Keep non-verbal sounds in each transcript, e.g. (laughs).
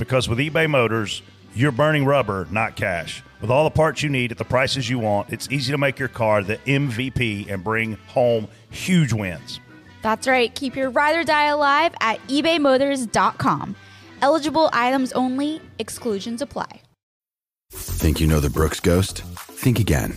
Because with eBay Motors, you're burning rubber, not cash. With all the parts you need at the prices you want, it's easy to make your car the MVP and bring home huge wins. That's right. Keep your ride or die alive at ebaymotors.com. Eligible items only, exclusions apply. Think you know the Brooks Ghost? Think again.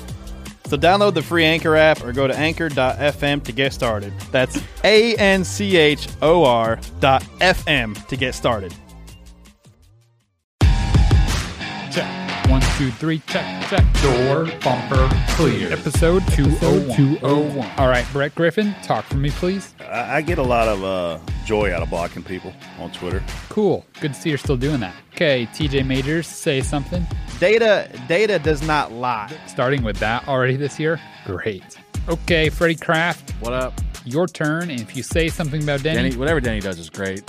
So download the free Anchor app or go to anchor.fm to get started. That's A N C H O R dot FM to get started. Check. One, two, three, check, check. Door bumper clear. Episode 201. 201. All right, Brett Griffin, talk for me, please. I, I get a lot of uh, joy out of blocking people on Twitter. Cool. Good to see you're still doing that. Okay, TJ Majors, say something. Data data does not lie. Starting with that already this year? Great. Okay, Freddie Kraft, What up? your turn. And if you say something about Denny, Danny, whatever Danny does is great.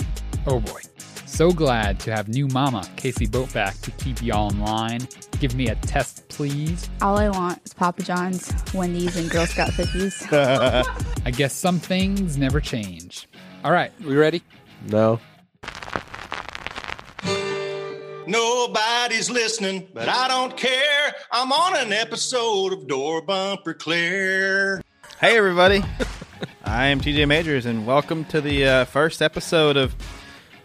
oh boy. So glad to have new mama, Casey Boat back to keep y'all in line. Give me a test, please. All I want is Papa John's, Wendy's, and Girl Scout cookies. (laughs) I guess some things never change. All right, we ready? No. Nobody's listening, but I don't care. I'm on an episode of Door Bumper Clear. Hey everybody, (laughs) I am TJ Majors and welcome to the uh, first episode of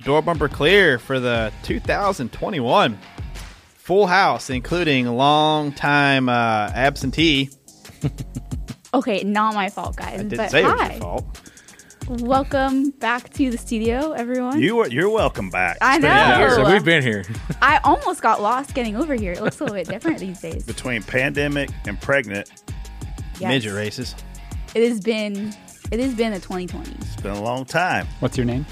Door Bumper Clear for the 2021 Full House, including long-time uh, absentee. (laughs) okay, not my fault, guys. I didn't but say it was hi. your fault. Welcome back to the studio, everyone. You are, you're welcome back. I It's been know. years. So we've been here. I almost got lost getting over here. It looks a little bit different these days. Between pandemic and pregnant, Yes. Midget races. It has been it has been a 2020. it's been a long time. What's your name?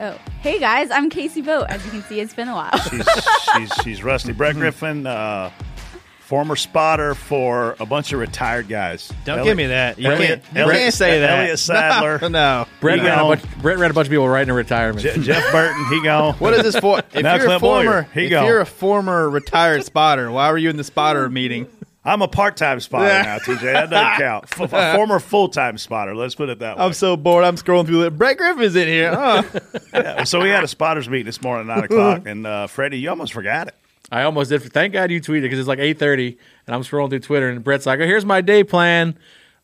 Oh, hey guys, I'm Casey Boat. As you can see, it's been a while. She's she's, she's Rusty Brett Griffin, uh, former spotter for a bunch of retired guys. Don't Elliot- give me that. You Elliot- can't, you Elliot- can't say that. Elliot (laughs) Sadler. No, (laughs) no. Brett He ran, a bunch, Brett ran a bunch of people right into retirement. Je- Jeff Burton, he gone. What is this for? (laughs) If Now you're a Clint Bowyer, former, he if gone. you're a former retired spotter, why were you in the spotter meeting? I'm a part-time spotter now, TJ. That doesn't count. F- a former full-time spotter. Let's put it that way. I'm so bored. I'm scrolling through it. Brett Griffin's in here. Huh? Yeah, so we had a spotters meeting this morning at nine o'clock, and uh, Freddie, you almost forgot it. I almost did. Thank God you tweeted because it's like eight thirty, and I'm scrolling through Twitter, and Brett's like, "Oh, here's my day plan."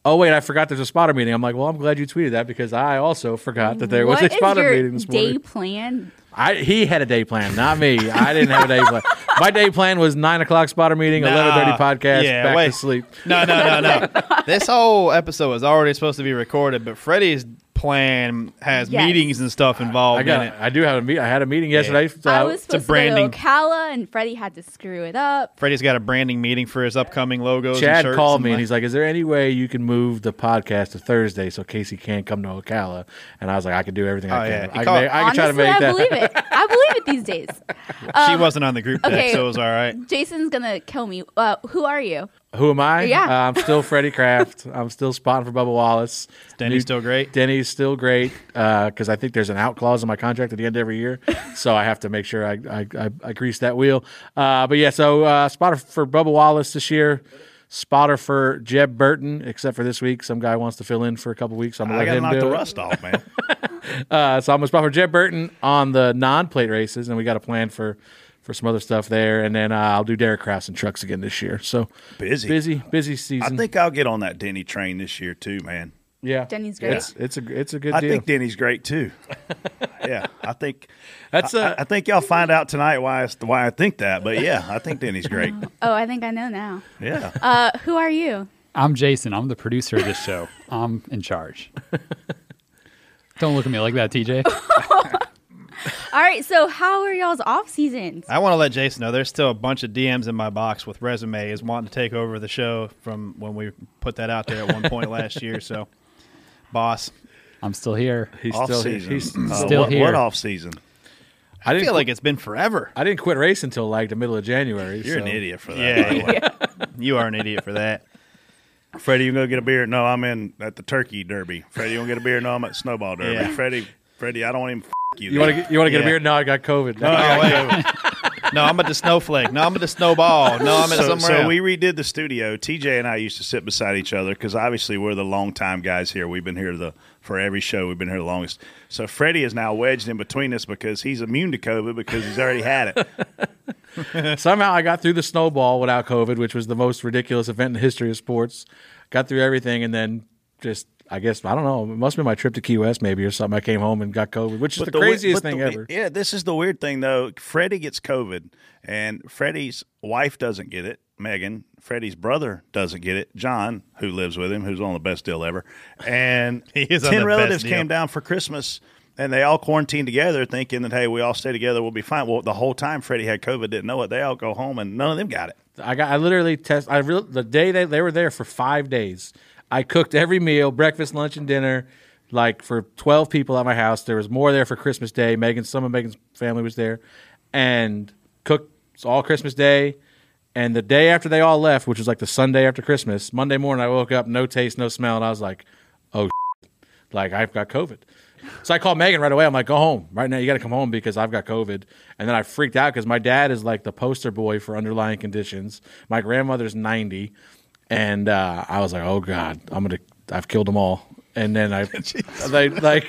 Oh wait, I forgot there's a spotter meeting. I'm like, well, I'm glad you tweeted that because I also forgot that there was What a is spotter your meeting this morning. day plan? I he had a day plan, not me. I didn't have a day plan. My day plan was nine o'clock spotter meeting, Nah. eleven thirty podcast, Yeah, back wait. to sleep. No, no, no, no. (laughs) this whole episode was already supposed to be recorded, but Freddie's plan has Yes. meetings and stuff involved I got. in it. I do have a meet. I had a meeting yesterday. I uh, was supposed to branding- go to Ocala, and Freddie had to screw it up. Freddie's got a branding meeting for his upcoming logos. and Chad shirts called and me and he's like, "Is there any way you can move the podcast to Thursday so Casey can't come to Ocala?" And I was like, "I can do everything Oh, I yeah. can. He I can, called- make, I can try to Honestly, make I that." believe it. (laughs) I believe it these days. she wasn't on the group text, okay. so it was all right. Jason's gonna kill me. Uh, who are you? Who am I? Yeah. Uh, I'm still Freddie Kraft. (laughs) I'm still spotting for Bubba Wallace. Denny's still great? Denny's still great because I think there's an out clause in my contract at the end of every year, (laughs) so I have to make sure I I, I, I grease that wheel. Uh, but yeah, so uh, spotter for Bubba Wallace this year. Spotter for Jeb Burton, except for this week, some guy wants to fill in for a couple weeks. I'm gonna I let him knock do the it. rust off, man. (laughs) Uh, so I'm gonna spot for Jeb Burton on the non-plate races, and we got a plan for for some other stuff there. And then uh, I'll do Derek Kraus and trucks again this year. So Busy. busy, busy season. I think I'll get on that Denny train this year too, man. yeah, Denny's great. It's, it's a it's a good I deal. think Denny's great too. (laughs) yeah, I think That's I, a- I think y'all find out tonight why I, why I think that. But yeah, I think Denny's great. (laughs) Oh, I think I know now. Yeah. Uh, who are you? I'm Jason. I'm the producer of this show. (laughs) I'm in charge. Don't look at me like that, TJ. All right. So, how are y'all's off seasons? I want to let Jason know there's still a bunch of DMs in my box with resumes wanting to take over the show from when we put that out there at one point last year. So, boss, I'm still here. He's off still season. he's Uh, Still what, here. What off season? I I didn't feel quit, like it's been forever. I didn't quit racing until like the middle of January. You're an idiot for that. Yeah, by the way. you are an idiot for that. Freddie, you gonna get a beer? No, I'm in at the Turkey Derby. Freddie, you gonna get a beer? No, I'm at Snowball Derby. Yeah. Freddie, Freddie, I don't even f- you. You want to get you want to get Yeah. a beer? No, I got COVID. No, I wait. (laughs) No, I'm at the snowflake. No, I'm at the snowball. No, I'm at so, somewhere so else. we redid the studio. TJ and I used to sit beside each other because obviously we're the long time guys here. We've been here the for every show. We've been here the longest. So Freddie is now wedged in between us because he's immune to COVID because he's already had it. (laughs) Somehow I got through the snowball without COVID, which was the most ridiculous event in the history of sports. Got through everything, and then just I guess I don't know. It must have been my trip to Key West, maybe or something. I came home and got COVID, which is the, the we- craziest but thing the- ever. Yeah, this is the weird thing though. Freddie gets COVID, and Freddie's wife doesn't get it. Megan, Freddie's brother doesn't get it. John, who lives with him, who's on the best deal ever, and (laughs) He is on ten the best relatives deal. came down for Christmas. And they all quarantined together, thinking that hey, we all stay together, we'll be fine. Well, the whole time Freddie had COVID, didn't know it. They all go home, and none of them got it. I got I literally test I real the day they, they were there for five days. I cooked every meal, breakfast, lunch, and dinner, like for twelve people at my house. There was more there for Christmas Day. Megan, some of Megan's family was there, and cooked all Christmas Day. And the day after they all left, which was like the Sunday after Christmas, Monday morning I woke up, no taste, no smell, and I was like, "Oh, shit. like I've got COVID." So I called Megan right away. I'm like, "Go home right now. You got to come home because I've got COVID." And then I freaked out because my dad is like the poster boy for underlying conditions. My grandmother's 90, and uh, I was like, "Oh God, I'm gonna, I've killed them all." And then I, (laughs) they like,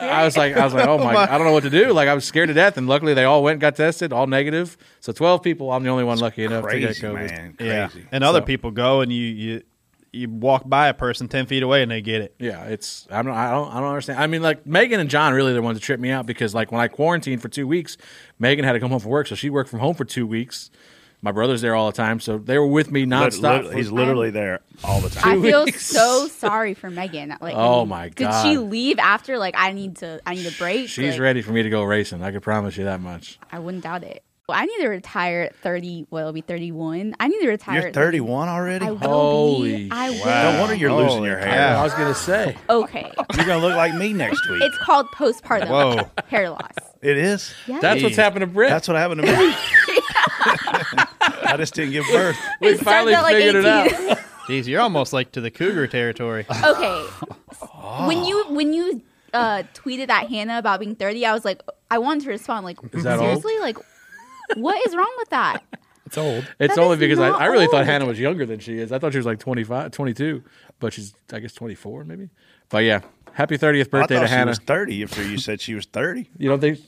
I was like, I was like, "Oh my, I don't know what to do." Like I was scared to death, and luckily they all went and got tested, all negative. So 12 people. I'm the only one lucky enough to get Crazy COVID. man, yeah, crazy. and other So- people go and you you you walk by a person ten feet away and they get it. Yeah, it's I don't I don't I don't understand. I mean, like Megan and John really the ones that trip me out because like when I quarantined for two weeks, Megan had to come home from work, so she worked from home for two weeks. My brother's there all the time, so they were with me Lit- nonstop. lit- he's literally there all the time. I feel (laughs) so sorry for Megan. Like, Oh, my god, Did she leave after? Like, I need to. I need a break. She's Like, ready for me to go racing. I can promise you that much. I wouldn't doubt it. Well, I need to retire at thirty. Well, it'll be thirty-one. I need to retire. You're 31 already. I will Holy be. I will. No wonder you're losing your cow. hair. I was gonna say. Okay. You're gonna look like me next (laughs) week. it's called postpartum Whoa. hair loss. it is. Yeah. That's what's happened to Britt. That's what happened to me. (laughs) I just didn't give birth. (laughs) we It finally at, like, figured it out. (laughs) Jeez, you're almost like to the cougar territory. (laughs) okay. When you when you uh, tweeted at Hannah about being thirty, I was like, I wanted to respond like, that old? seriously, like, what is wrong with that? It's old. It's That only is because I, not I really thought old. Hannah was younger than she is. I thought she was like 25, 22, but she's I guess 24 maybe. But yeah, happy 30th birthday I to thought she Hannah. was 30 after you said she was 30. You don't think?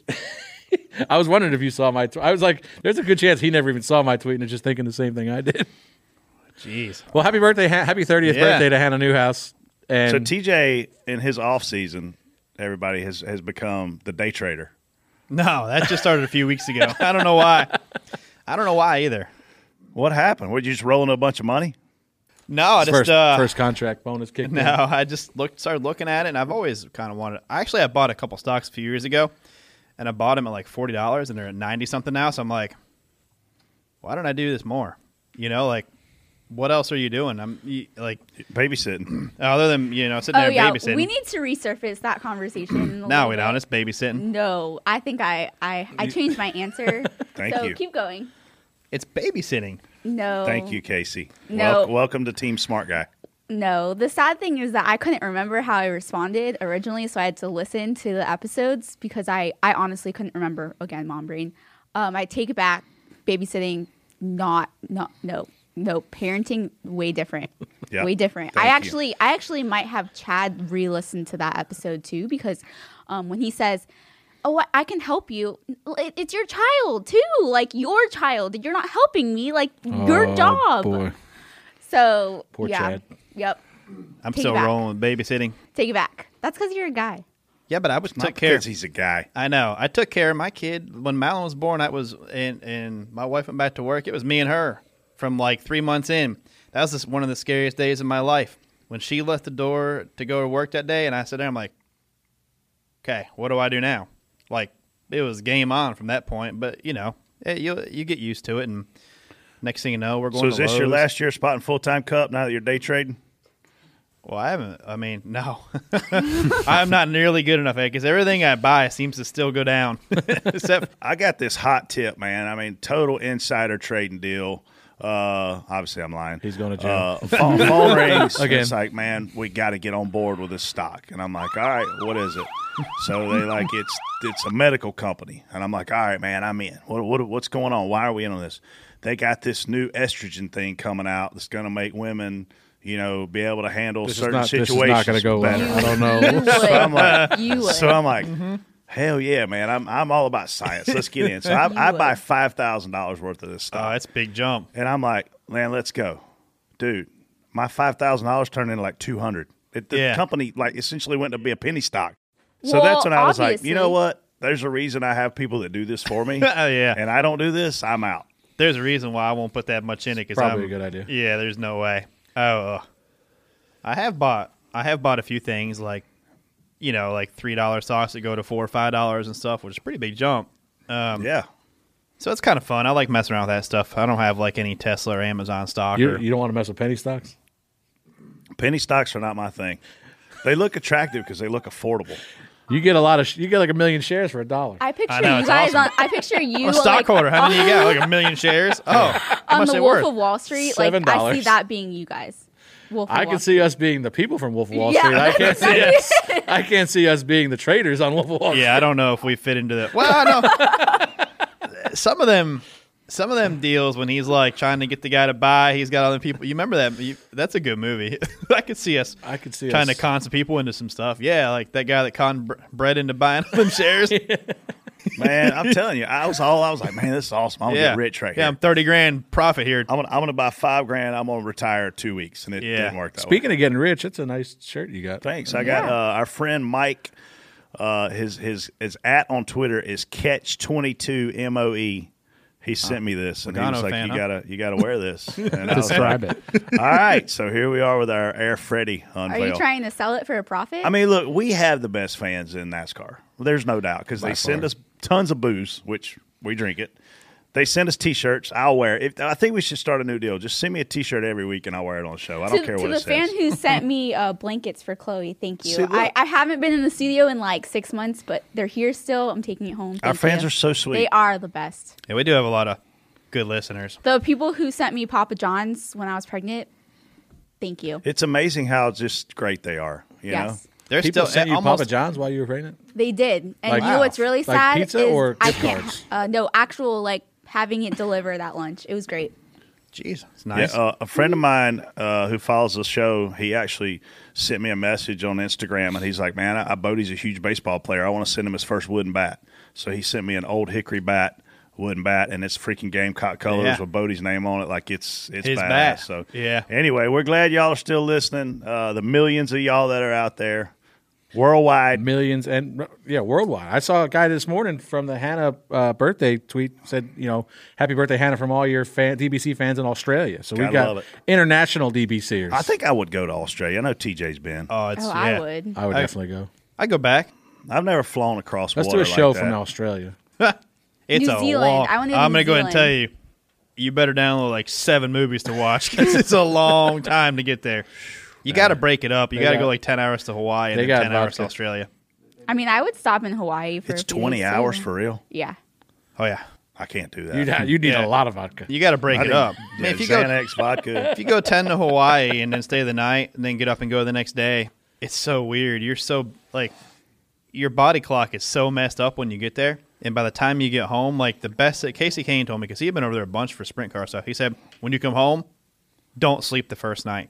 (laughs) I was wondering if you saw my. Tw- I was like, "There's a good chance he never even saw my tweet and is just thinking the same thing I did." Jeez. Well, happy birthday, ha- happy 30th Yeah. birthday to Hannah Newhouse. And So TJ in his off season, everybody has has become the day trader. No, that just started a few weeks ago. (laughs) I don't know why. I don't know why either. What happened? Were you just rolling a bunch of money? No, I just first, uh, first contract bonus kicked No, in. I just looked, started looking at it, and I've always kind of wanted. I actually, I bought a couple stocks a few years ago, and I bought them at like forty dollars, and they're at ninety something now. So I'm like, why don't I do this more? You know, like, what else are you doing? I'm you- like, Babysitting. (clears throat) other than you know sitting Oh there yeah, babysitting. we need to resurface that conversation. a no, little we don't. It's babysitting. No, I think I I, I changed my answer. (laughs) Thank so you. keep going. It's babysitting. No. Thank you, Casey. No. Wel- welcome to Team Smart Guy. No, the sad thing is that I couldn't remember how I responded originally, so I had to listen to the episodes because I, I honestly couldn't remember. Again, mom brain. Um, I take it back. Babysitting, not, not, no, no. Parenting, way different. (laughs) Way different. Thank I you. actually, I actually might have Chad re-listen to that episode too because um, when he says. Oh, I- can help you. It- It's your child too, like your child. You're not helping me, like your Oh, job. boy. So Poor yeah, Chad. Yep. I'm Take it still back. rolling with babysitting. Take it back. That's because you're a guy. Yeah, but I was Not took care. because he's a guy. I know. I took care of my kid when Malin was born. I was and and my wife went back to work. It was me and her from like three months in. That was just one of the scariest days of my life. When she left the door to go to work that day, and I sat there, I'm like, okay, what do I do now? Like it was game on from that point. But you know, eh, you you get used to it, and next thing you know, we're going. So is to this your Lowe's. last year spotting full time cup now that you're day trading? Well, I haven't. I mean, no, (laughs) I'm not nearly good enough at because everything I buy seems to still go down, (laughs) except I got this hot tip, man. I mean, total insider trading deal. Uh, obviously, I'm lying. He's going to jail. Uh, (laughs) phone, phone rings Again. It's like, man, we got to get on board with this stock, and I'm like, all right, what is it? So they like it's it's a medical company, and I'm like, all right, man, I'm in. What, what what's going on? Why are we in on this? They got this new estrogen thing coming out that's going to make women, you know, be able to handle This is certain not, this is not going to go well. better. I don't know. (laughs) (laughs) So I'm like, so I'm like, hell yeah, man! I'm I'm all about science. Let's get in. So I, (laughs) I buy five thousand dollars worth of this oh, stuff, that's a big jump. and I'm like, man, let's go, dude. My five thousand dollars turned into like two hundred. It, the Yeah. company like essentially went to be a penny stock. So Well, that's when I was like, you know what? There's a reason I have people that do this for me. Oh, yeah. and I don't do this. I'm out. There's a reason why I won't put that much in it. Cause Probably I'm- a good idea. Yeah, there's no way. Oh, I have bought. I have bought a few things like, you know, like three dollar stocks that go to four or five dollars and stuff, which is a pretty big jump. Um, Yeah. So it's kind of fun. I like messing around with that stuff. I don't have like any Tesla or Amazon stock. You, or, you don't want to mess with penny stocks? Penny stocks are not my thing. They look attractive because they look affordable. You get a lot of, sh- you get like a million shares for a dollar. I picture I know, you it's guys awesome. on. I picture you I'm a stockholder. like, How many you got? Like a million (laughs) shares? Oh, how on much the they Wolf worth? of Wall Street. Like I $7. see that being you guys. Wolf of I Wall can see us being the people from Wolf of Wall Yeah. Street. I can't see (laughs) us. I can't see us being the traders on Wolf of Wall Street. Yeah, I don't know if we fit into that. Well, I know (laughs) some of them. Some of them deals when he's like trying to get the guy to buy, he's got other people. You remember that? You, that's a good movie. (laughs) I could see us I could see trying us. to con some people into some stuff. Yeah, like that guy that conned Bre- Brett into buying (laughs) them shares. Man, I'm telling you, I was all I was like, man, this is awesome. I'm gonna yeah, get rich right yeah. here. I'm thirty grand profit here. I'm gonna I'm gonna buy five grand. I'm gonna retire two weeks, and it Yeah. didn't work that way. Speaking of getting rich, it's a nice shirt you got. Thanks. I got Yeah. uh, our friend Mike. Uh, his his his at on Twitter is catch twenty two m o e. He sent me this, and he was like, fan, "You huh? gotta you gotta wear this." (laughs) And I was Describe like, it. (laughs) All right, so here we are with our Air Freddy Are you trying to sell it for a profit? I mean, look, we have the best fans in NASCAR. There's no doubt because they send us tons of booze, which we drink it. They send us T-shirts. I'll wear it. If, I think we should start a new deal. Just send me a T-shirt every week, and I'll wear it on the show. I don't to, care to what the fan who sent (laughs) me uh, blankets for Chloe, thank you. See, look. I, I haven't been in the studio in like six months, but they're here still. I'm taking it home. Our fans you. are so sweet. They are the best. Yeah, we do have a lot of good listeners. The people who sent me Papa John's when I was pregnant, thank you. It's amazing how just great they are. You yes. They're People still sent you almost, Papa John's while you were pregnant. They did, and Like- you know what's really Like sad pizza is or I gift can't. cards? Uh, no, actual like having it deliver that lunch. It was great. Jeez, it's nice. Yeah, uh, a friend of mine uh, who follows the show, he actually sent me a message on Instagram, and he's like, "Man, I, I Bodie's a huge baseball player. I want to send him his first wooden bat." So he sent me an old hickory bat, wooden bat, and it's freaking Gamecock colors Yeah. with Bodie's name on it. Like it's it's His badass. bat. So Yeah. Anyway, we're glad y'all are still listening. Uh, the millions of y'all that are out there, Worldwide. millions and yeah, worldwide. I saw a guy this morning from the Hannah uh, birthday tweet said, you know, happy birthday Hannah from all your fan, DBC fans in Australia. So we Gotta got international DBCers. I think I would go to Australia. I know TJ's been. Oh, it's Oh, yeah. I would. I would I- definitely go. I go back. I've never flown across Let's do a show like from that. Australia. (laughs) It's New a Zealand. long. I want to go. I'm New gonna go ahead and tell you, you better download like seven movies to watch because it's a long (laughs) time to get there. You got to break it up. You got to go like ten hours to Hawaii and they then got ten hours to. Australia. I mean, I would stop in Hawaii for It's a few 20 days, hours too. for real. Yeah. Oh yeah, I can't do that. You'd, you'd need Yeah. a lot of vodka. you got to break I it didn't- up. I mean, yeah, if you go Xanax vodka. (laughs) if you go 10 to Hawaii and then stay the night and then get up and go the next day, it's so weird. You're so like your body clock is so messed up when you get there. And by the time you get home, like the best that Kasey Kahne told me, because he had been over there a bunch for sprint car stuff. He said, when you come home, don't sleep the first night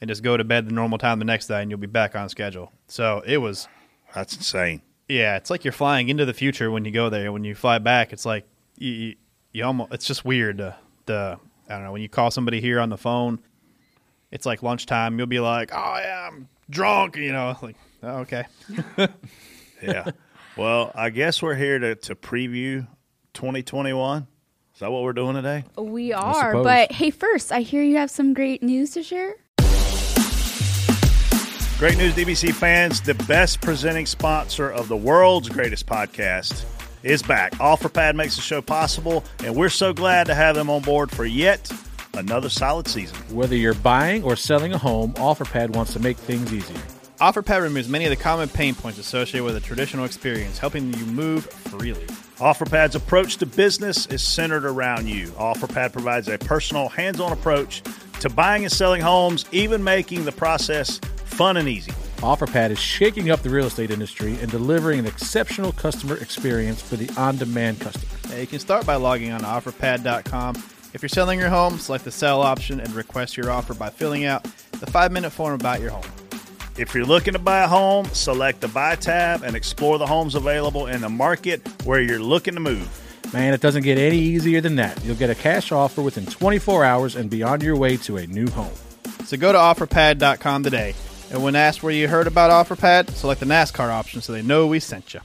and just go to bed the normal time the next day and you'll be back on schedule. So it was, That's insane. yeah, it's like you're flying into the future when you go there. When you fly back, it's like you, you, you almost, it's just weird. The, the, I don't know, when you call somebody here on the phone, it's like lunchtime. You'll be like, oh, yeah, I'm drunk, you know, like, oh, okay. (laughs) Yeah. well, I guess we're here to, to preview 2021. Is that what we're doing today? We are. But hey, first, I hear you have some great news to share. Great news, DBC fans. The best presenting sponsor of the world's greatest podcast is back. OfferPad makes the show possible, and we're so glad to have them on board for yet another solid season. Whether you're buying or selling a home, OfferPad wants to make things easier. OfferPad removes many of the common pain points associated with a traditional experience, helping you move freely. OfferPad's approach to business is centered around you. OfferPad provides a personal, hands on approach to buying and selling homes, even making the process fun and easy. OfferPad is shaking up the real estate industry and delivering an exceptional customer experience for the on-demand customer. Uh, You can start by logging on to offerpad.com. If you're selling your home, select the sell option and request your offer by filling out the five minute form about your home. If you're looking to buy a home, select the Buy tab and explore the homes available in the market where you're looking to move. Man, it doesn't get any easier than that. You'll get a cash offer within 24 hours and be on your way to a new home. So go to offerpad.com today. And when asked where you heard about OfferPad, select the NASCAR option so they know we sent you.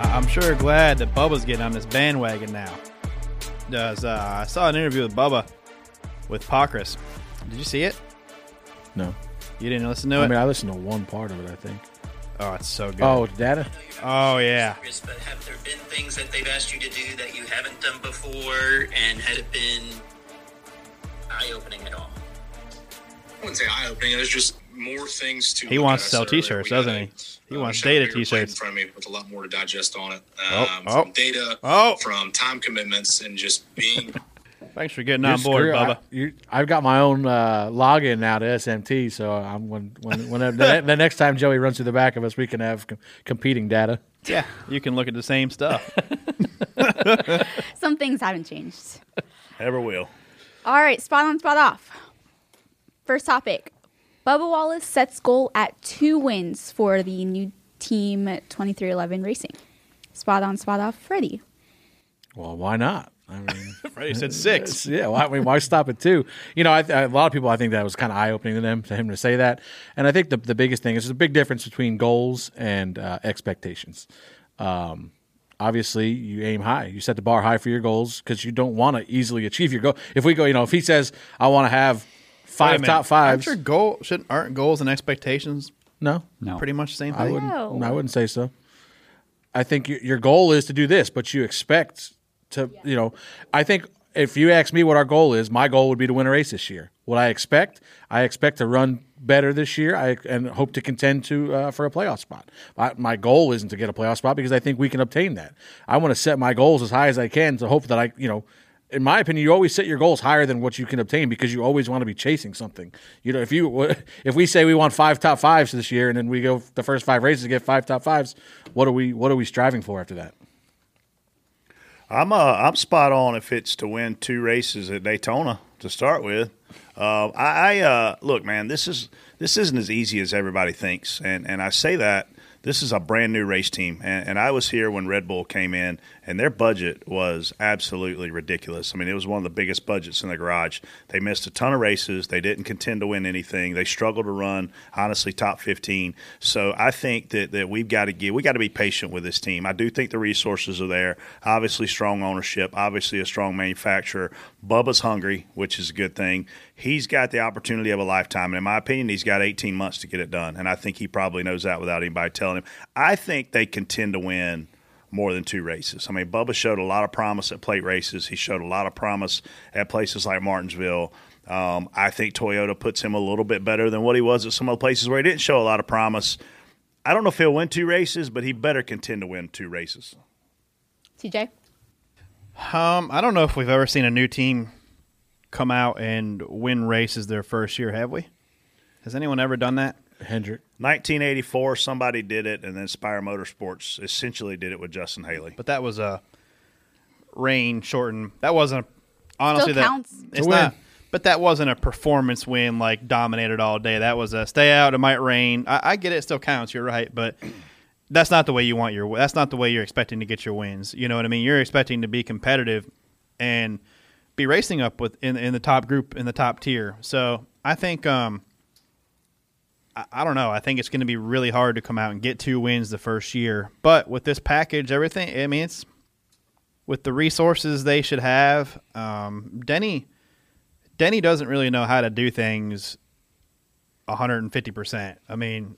I- I'm sure glad that Bubba's getting on this bandwagon now. Does uh, I saw an interview with Bubba with Pockrass. Did you see it? No. You didn't listen to I it? I mean, I listened to one part of it, I think. oh, it's so good. Oh, data? oh yeah. But have there been things that they've asked you to do that you haven't done before, and had it been eye-opening at all? I wouldn't say eye opening. There's just more things to. He wants to sell t-shirts, doesn't a- he? He uh, wants data t-shirts. in front of me with a lot more to digest on it. Oh, Um, oh. From data, Oh. from time commitments, and just being. (laughs) Thanks for getting You're on board, screw- Bubba. I, you, I've got my own uh, login now to SMT, so I'm when when, when the, the next time Joey runs through the back of us, we can have com- competing data. yeah, you can look at the same stuff. (laughs) (laughs) Some things haven't changed. Ever will. All right, spot on, spot off. First topic. Bubba Wallace sets goal at two wins for the new team 23XI Racing. Spot on, spot off, Freddie. Well, why not? I mean, (laughs) Freddie said six. yeah. Why, I mean, why stop at two? You know, I, I- a lot of people I think that was kind of eye opening to them to him to say that, and I think the the biggest thing is there's a big difference between goals and uh, expectations. Um, obviously, you aim high. You set the bar high for your goals because you don't want to easily achieve your goal. If we go, you know, if he says I want to have five top I'm fives, sure goal shouldn't aren't goals and expectations no, No. pretty much the same I thing. wouldn't. No. I wouldn't say so. I think your, your goal is to do this, but you expect to. You know, I think if you ask me what our goal is, my goal would be to win a race this year. What I expect, I expect to run better this year. I and hope to contend to uh, for a playoff spot. I, my goal isn't to get a playoff spot because I think we can obtain that. I want to set my goals as high as I can to hope that I, you know. In my opinion, you always set your goals higher than what you can obtain because you always want to be chasing something. You know, if you (laughs) if we say we want five top fives this year and then we go the first five races to get five top fives, what are we what are we striving for after that? I'm uh, I'm spot on if it's to win two races at Daytona to start with. Uh, I, I uh, look, man, this is this isn't as easy as everybody thinks, and and I say that this is a brand new race team, and, and I was here when Red Bull came in, and their budget was absolutely ridiculous. I mean, it was one of the biggest budgets in the garage. They missed a ton of races. They didn't contend to win anything. They struggled to run, honestly, top 15. So I think that, that we've got to get we got to be patient with this team. I do think the resources are there. Obviously, strong ownership. Obviously, a strong manufacturer. Bubba's hungry, which is a good thing. He's got the opportunity of a lifetime, and in my opinion, he's got 18 months to get it done. And I think he probably knows that without anybody telling him. I think they contend to win more than two races. I mean, Bubba showed a lot of promise at plate races. He showed a lot of promise at places like Martinsville. Um, I think Toyota puts him a little bit better than what he was at some of the places where he didn't show a lot of promise. I don't know if he'll win two races, but he better contend to win two races. TJ? Um, I don't know if we've ever seen a new team come out and win races their first year, have we? Has anyone ever done that? Hendrick. 1984, somebody did it, and then Spire Motorsports essentially did it with Justin Haley. But that was a rain shortened. That wasn't a, honestly Still that counts. it's a not. win. But that wasn't a performance win like dominated all day. That was a stay out. It might rain. I, I get it. it. Still counts. You're right, but that's not the way you want your. That's not the way you're expecting to get your wins. You know what I mean? You're expecting to be competitive and be racing up with in in the top group in the top tier. So I think um, I, don't know. I think it's going to be really hard to come out and get two wins the first year. But with this package, everything. I mean, it's with the resources they should have. Um, Denny, Denny doesn't really know how to do things 150. percent I mean,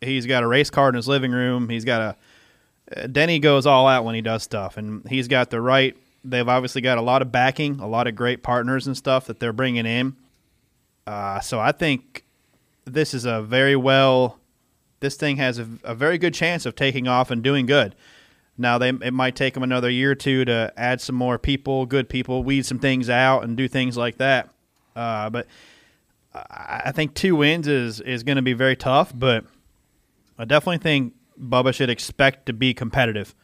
he's got a race car in his living room. He's got a uh, Denny goes all out when he does stuff, and he's got the right. They've obviously got a lot of backing, a lot of great partners and stuff that they're bringing in. Uh, so I think this is a very well. This thing has a, a very good chance of taking off and doing good. Now they it might take them another year or two to add some more people, good people, weed some things out, and do things like that. Uh, but I think two wins is is going to be very tough. But I definitely think Bubba should expect to be competitive.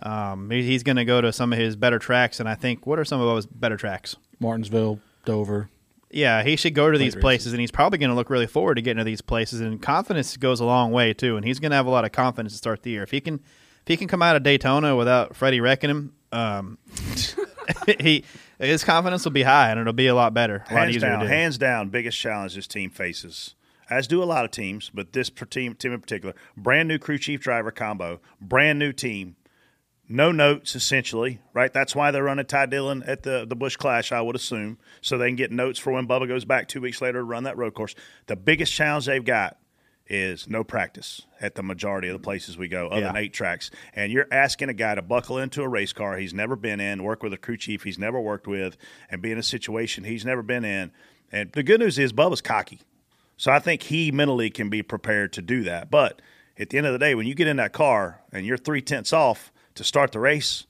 Um, he's going to go to some of his better tracks, and I think what are some of those better tracks? Martinsville, Dover. Yeah, he should go to these places, and he's probably going to look really forward to getting to these places. And confidence goes a long way too, and he's going to have a lot of confidence to start the year. If he can, if he can come out of Daytona without Freddie wrecking him, um, (laughs) (laughs) he his confidence will be high, and it'll be a lot better, a lot Hands easier down, hands down, biggest challenge this team faces, as do a lot of teams, but this team, team in particular, brand new crew chief driver combo, brand new team, no notes essentially, right? That's why they're running Ty Dillon at the the Busch Clash, I would assume, so they can get notes for when Bubba goes back two weeks later to run that road course. The biggest challenge they've got is no practice at the majority of the places we go, other Yeah. than eight tracks. And you're asking a guy to buckle into a race car he's never been in, work with a crew chief he's never worked with, and be in a situation he's never been in. And the good news is Bubba's cocky. So I think he mentally can be prepared to do that. But at the end of the day, when you get in that car and you're three tenths off to start the race,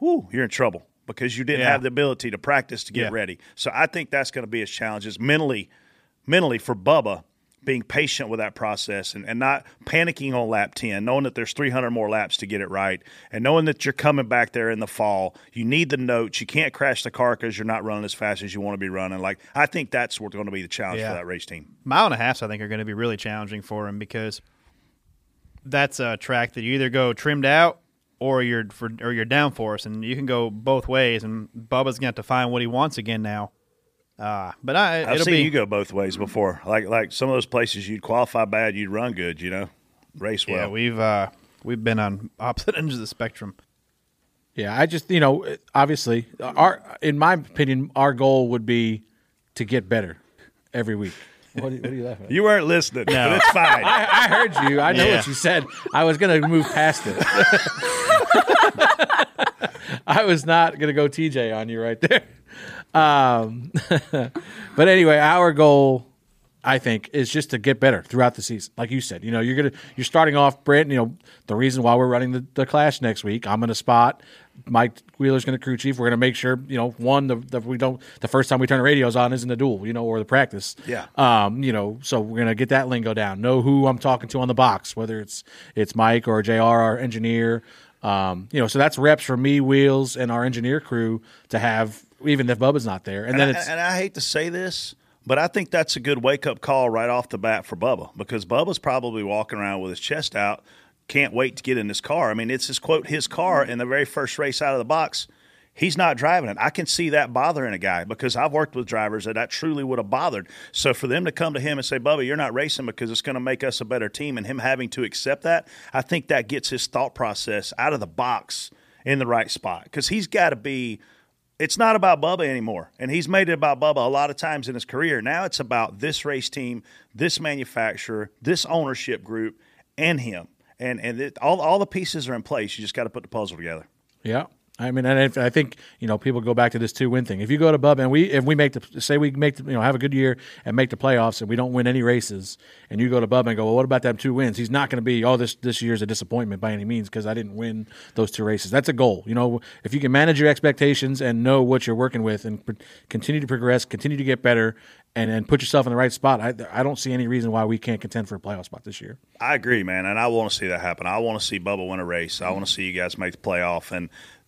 whoo, you're in trouble because you didn't Yeah. have the ability to practice to get Yeah. ready. So I think that's going to be his challenge is mentally, mentally for Bubba being patient with that process and, and not panicking on lap 10, knowing that there's 300 more laps to get it right, and knowing that you're coming back there in the fall. You need the notes. You can't crash the car because you're not running as fast as you want to be running. Like I think that's what's going to be the challenge Yeah. for that race team. mile and a half, I think, are going to be really challenging for him because that's a track that you either go trimmed out or you're for or you're down force, and you can go both ways. And Bubba's going to have to find what he wants again now. Uh, but I, I've it'll seen be you go both ways before. Like like some of those places you'd qualify bad, you'd run good. You know, race well. yeah. We've uh, we've been on opposite (laughs) ends of the spectrum. Yeah, I just you know obviously our in my opinion our goal would be to get better every week. What are, you- what are you laughing at? You weren't listening, but it's fine. I, I heard you. I know Yeah. what you said. I was going to move past it. (laughs) I was not going to go TJ on you right there. Um, (laughs) but anyway, our goal, I think, is just to get better throughout the season. Like you said, you know, you're gonna you're starting off, Brent. You know, the reason why we're running the, the clash next week. I'm going to spot. Mike Wheeler's going to crew chief. We're going to make sure, you know, one the, the we don't the first time we turn the radios on isn't the duel, you know, or the practice. Yeah. Um, you know, so we're gonna get that lingo down. Know who I'm talking to on the box, whether it's it's Mike or Jr. our engineer. Um, you know, so that's reps for me, Wheels, and our engineer crew to have, even if Bubba's not there. And, And, then I, it's and I hate to say this, but I think that's a good wake up call right off the bat for Bubba because Bubba's probably walking around with his chest out, can't wait to get in this car. I mean, it's his quote his car in the very first race out of the box. He's not driving it. I can see that bothering a guy because I've worked with drivers that that truly would have bothered. So for them to come to him and say, "Bubba, you're not racing because it's going to make us a better team," and him having to accept that, I think that gets his thought process out of the box in the right spot because he's got to be it's not about Bubba anymore. And he's made it about Bubba a lot of times in his career. Now it's about this race team, this manufacturer, this ownership group, and him. And and it, all all the pieces are in place. You just got to put the puzzle together. Yeah. I mean, and if, I think you know people go back to this two win thing. If you go to Bubba and we if we make the say we make the, you know have a good year and make the playoffs and we don't win any races, and you go to Bubba and go, well, what about them two wins? He's not going to be oh this this year's a disappointment by any means because I didn't win those two races. That's a goal. You know, if you can manage your expectations and know what you're working with and pr- continue to progress, continue to get better, and and put yourself in the right spot, I I don't see any reason why we can't contend for a playoff spot this year. I agree, man, and I want to see that happen. I want to see Bubba win a race. I want to see you guys make the playoff. And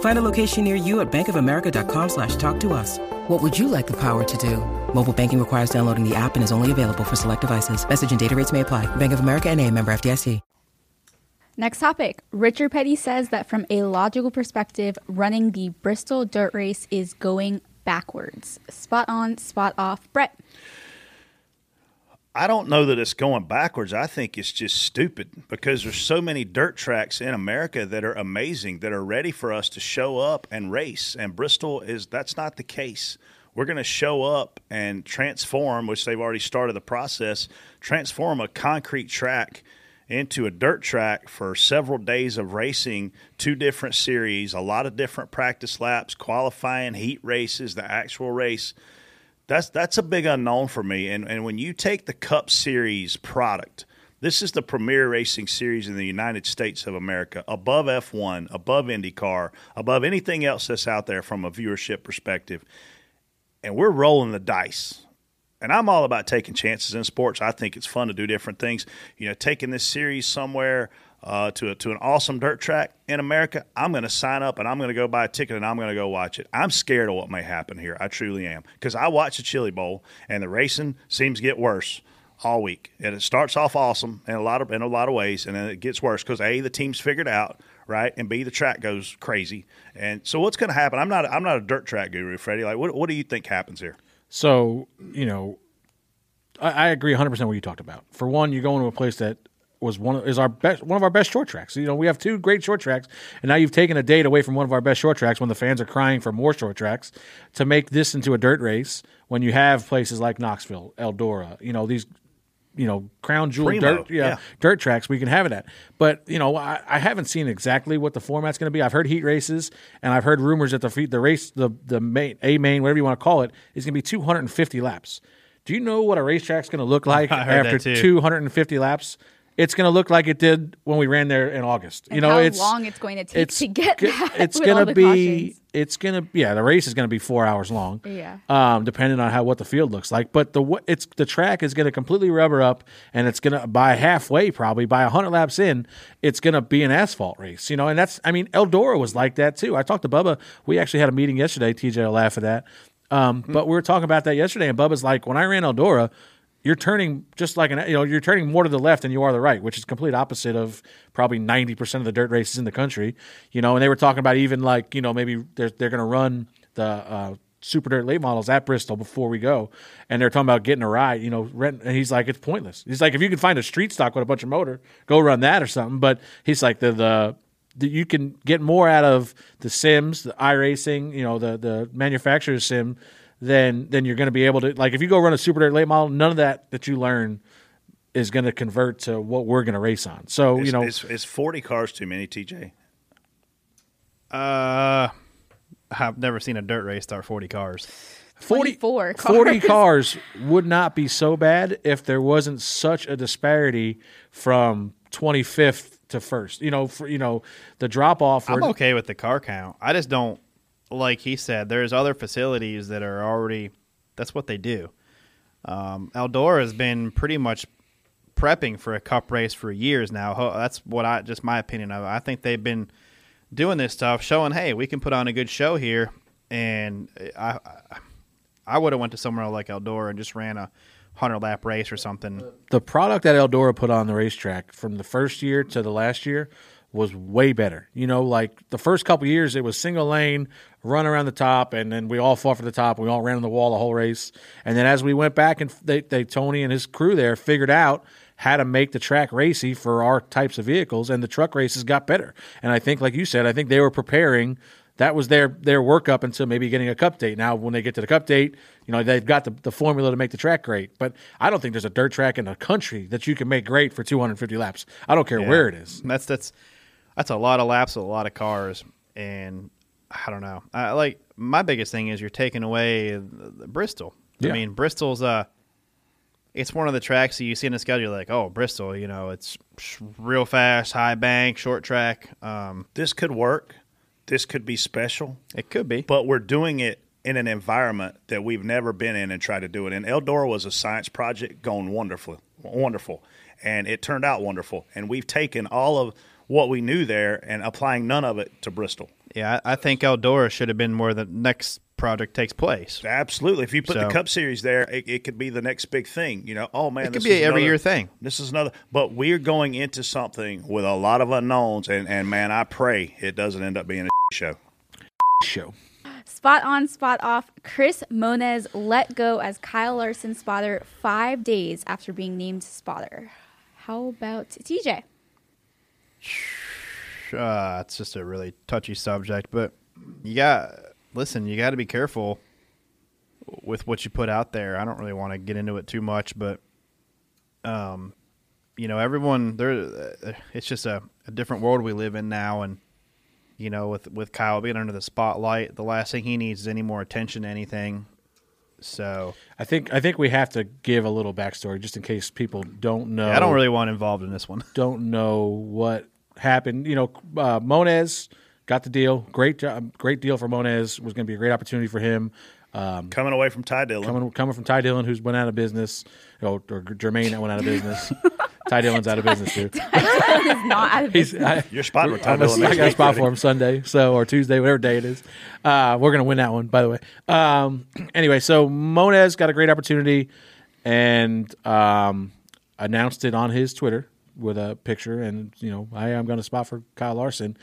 Find a location near you at bankofamerica.com slash talk to us. What would you like the power to do? Mobile banking requires downloading the app and is only available for select devices. Message and data rates may apply. Bank of America and a member FDIC. Next topic. Richard Petty says that from a logical perspective, running the Bristol dirt race is going backwards. Spot on, spot off. Brett. I don't know that it's going backwards. I think it's just stupid because there's so many dirt tracks in America that are amazing that are ready for us to show up and race. And Bristol is that's not the case. We're going to show up and transform, which they've already started the process, transform a concrete track into a dirt track for several days of racing, two different series, a lot of different practice laps, qualifying, heat races, the actual race that's that's a big unknown for me. And and when you take the Cup Series product, this is the premier racing series in the United States of America, above F1, above IndyCar, above anything else that's out there from a viewership perspective. And we're rolling the dice. And I'm all about taking chances in sports. I think it's fun to do different things. You know, taking this series somewhere uh, to a, to an awesome dirt track in America, I'm going to sign up and I'm going to go buy a ticket and I'm going to go watch it. I'm scared of what may happen here. I truly am because I watch the Chili Bowl and the racing seems to get worse all week. And it starts off awesome in a lot of in a lot of ways, and then it gets worse because a the team's figured out right, and b the track goes crazy. And so what's going to happen? I'm not I'm not a dirt track guru, Freddie. Like what what do you think happens here? So you know, I, I agree 100 percent what you talked about. For one, you're going to a place that was one of, is our best one of our best short tracks. You know, we have two great short tracks, and now you've taken a date away from one of our best short tracks when the fans are crying for more short tracks to make this into a dirt race. When you have places like Knoxville, Eldora, you know these, you know crown jewel Primo, dirt, yeah, yeah. dirt tracks, we can have it at. But you know, I, I haven't seen exactly what the format's going to be. I've heard heat races, and I've heard rumors that the the race, the the main, a main, whatever you want to call it, is going to be 250 laps. Do you know what a racetrack's going to look (laughs) like after 250 laps? It's going to look like it did when we ran there in August. And you know, how it's long it's going to take it's to get that It's going to be. cautions. It's going to. Yeah, the race is going to be four hours long. Yeah. Um, depending on how what the field looks like, but the wh- it's the track is going to completely rubber up, and it's going to by halfway probably by hundred laps in, it's going to be an asphalt race. You know, and that's. I mean, Eldora was like that too. I talked to Bubba. We actually had a meeting yesterday. TJ will laugh at that. Um, But we were talking about that yesterday, and Bubba's like, when I ran Eldora, you're turning just like an you know you're turning more to the left than you are the right, which is complete opposite of probably ninety percent of the dirt races in the country. You know, and they were talking about even like you know maybe they're they're going to run the uh, super dirt late models at Bristol before we go, and they're talking about getting a ride. You know, rent, and he's like it's pointless. He's like if you can find a street stock with a bunch of motor, go run that or something. But he's like the the that you can get more out of the sims, the iRacing, you know, the the manufacturer's sim, than than you're going to be able to. Like if you go run a super dirt late model, none of that that you learn is going to convert to what we're going to race on. So Is, you know, is, is 40 cars too many, TJ? Uh, I've never seen a dirt race start 40 cars. 40, 24 40 cars. cars (laughs) would not be so bad if there wasn't such a disparity from 25th to first. You know, for, you know, the drop off. I'm okay with the car count. I just don't like he said, there's other facilities that are already. That's what they do. Um, Eldora has been pretty much prepping for a cup race for years now. That's what I just my opinion of. I think they've been doing this stuff, showing hey, we can put on a good show here. And I, I, I would have went to somewhere like Eldora and just ran a hundred lap race or something. the product that Eldora put on the racetrack from the first year to the last year was way better. You know, like the first couple years, it was single lane, run around the top, and then we all fought for the top. We all ran on the wall the whole race. And then as we went back and they, they Tony and his crew there figured out how to make the track racy for our types of vehicles, and the truck races got better. And I think, like you said, I think they were preparing that was their their work up until maybe getting a cup date. Now, when they get to the cup date, you know they've got the, the formula to make the track great. But I don't think there's a dirt track in the country that you can make great for 250 laps. I don't care Yeah. where it is. That's that's that's a lot of laps with a lot of cars, and I don't know. I, like my biggest thing is you're taking away the, the Bristol. Yeah. I mean, Bristol's uh, it's one of the tracks that you see in the schedule. You're like, oh, Bristol, you know, it's real fast, high bank, short track. Um, This could work. This could be special. it could be. but we're doing it in an environment that we've never been in and try to do it. And Eldora was a science project going wonderful, wonderful, and it turned out wonderful. And we've taken all of what we knew there and applying none of it to Bristol. Yeah, I, I think Eldora should have been where the next project takes place. Absolutely. If you put So- the Cup Series there, it, it could be the next big thing. You know, oh man, It could this be is a every another- year thing. This is another, but we're going into something with a lot of unknowns, and and man, I pray it doesn't end up being a (laughs) show. Show. Spot on, spot off. Chris Monez let go as Kyle Larson spotter five days after being named spotter. How about TJ? Uh, it's just a really touchy subject, but you got listen. You got to be careful with what you put out there. I don't really want to get into it too much, but um, you know, everyone there. uh, It's just a, a different world we live in now, and you know, with with Kyle being under the spotlight, the last thing he needs is any more attention to anything. So I think I think we have to give a little backstory just in case people don't know. I don't really want involved in this one. (laughs) don't know what happened. You know, uh, Monez got the deal. Great job, great deal for Monez. Was going to be a great opportunity for him. Um, Coming away from Ty Dillon, coming coming from Ty Dillon, who's went out of business, or, or Germain that went out of business. (laughs) Ty Dillon's out of business too. is not out of He's business. I, You're spotting with Ty I'm Dillon I got a spot buddy. for him Sunday, so or Tuesday, whatever day it is. Uh, we're gonna win that one, by the way. Um, anyway, so Monez got a great opportunity and um, announced it on his Twitter with a picture, and you know, I am going to spot for Kyle Larson.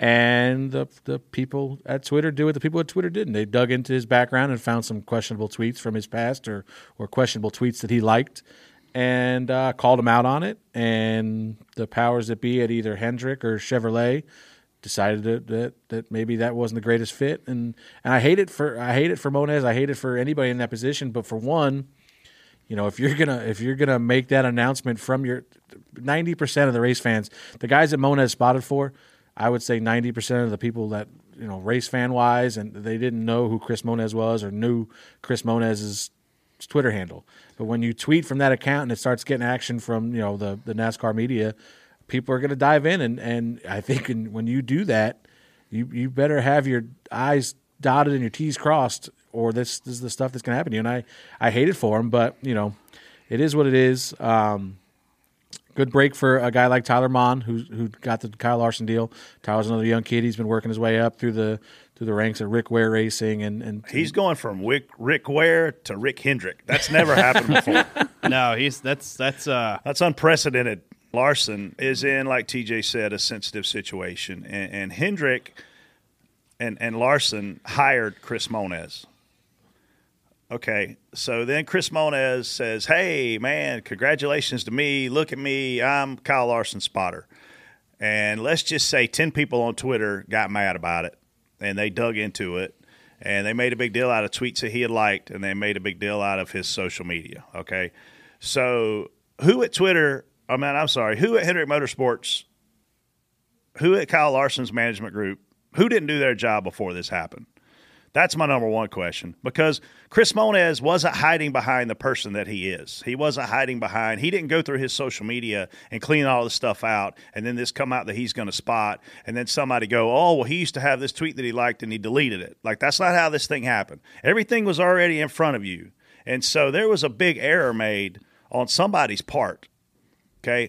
And the the people at Twitter do what the people at Twitter didn't. They dug into his background and found some questionable tweets from his past or or questionable tweets that he liked, and uh, called him out on it. And the powers that be at either Hendrick or Chevrolet decided that, that that maybe that wasn't the greatest fit. And and I hate it for I hate it for Monez. I hate it for anybody in that position. But for one, you know, if you're gonna if you're gonna make that announcement from your ninety percent of the race fans, the guys that Monez spotted for, I would say ninety percent of the people that you know race fan wise, and they didn't know who Chris Monez was or knew Chris Monez's Twitter handle. But when you tweet from that account and it starts getting action from you know the the NASCAR media, people are going to dive in, and and I think in, when you do that, you you better have your I's dotted and your T's crossed, or this, this is the stuff that's going to happen to you. And I I hate it for him, but you know, it is what it is. Um, good break for a guy like Tyler Monn, who who got the Kyle Larson deal. Tyler's another young kid. He's been working his way up through the through the ranks at Rick Ware Racing, and and He's going from Rick, Rick Ware to Rick Hendrick. That's never happened before. (laughs) no, he's that's that's uh That's unprecedented. Larson is in, like TJ said, a sensitive situation, and, and Hendrick and and Larson hired Chris Monez. Okay, so then Chris Monez says, "Hey, man, congratulations to me. Look at me. I'm Kyle Larson spotter." And let's just say ten people on Twitter got mad about it, and they dug into it, and they made a big deal out of tweets that he had liked, and they made a big deal out of his social media. Okay, so who at Twitter? Oh, I mean, I'm sorry, who at Hendrick Motorsports? Who at Kyle Larson's management group? Who didn't do their job before this happened? That's my number one question because Chris Monez wasn't hiding behind the person that he is. He wasn't hiding behind. He didn't go through his social media and clean all this stuff out, and then this come out that he's going to spot, and then somebody go, "Oh, well, he used to have this tweet that he liked and he deleted it." Like that's not how this thing happened. Everything was already in front of you, and so there was a big error made on somebody's part. Okay,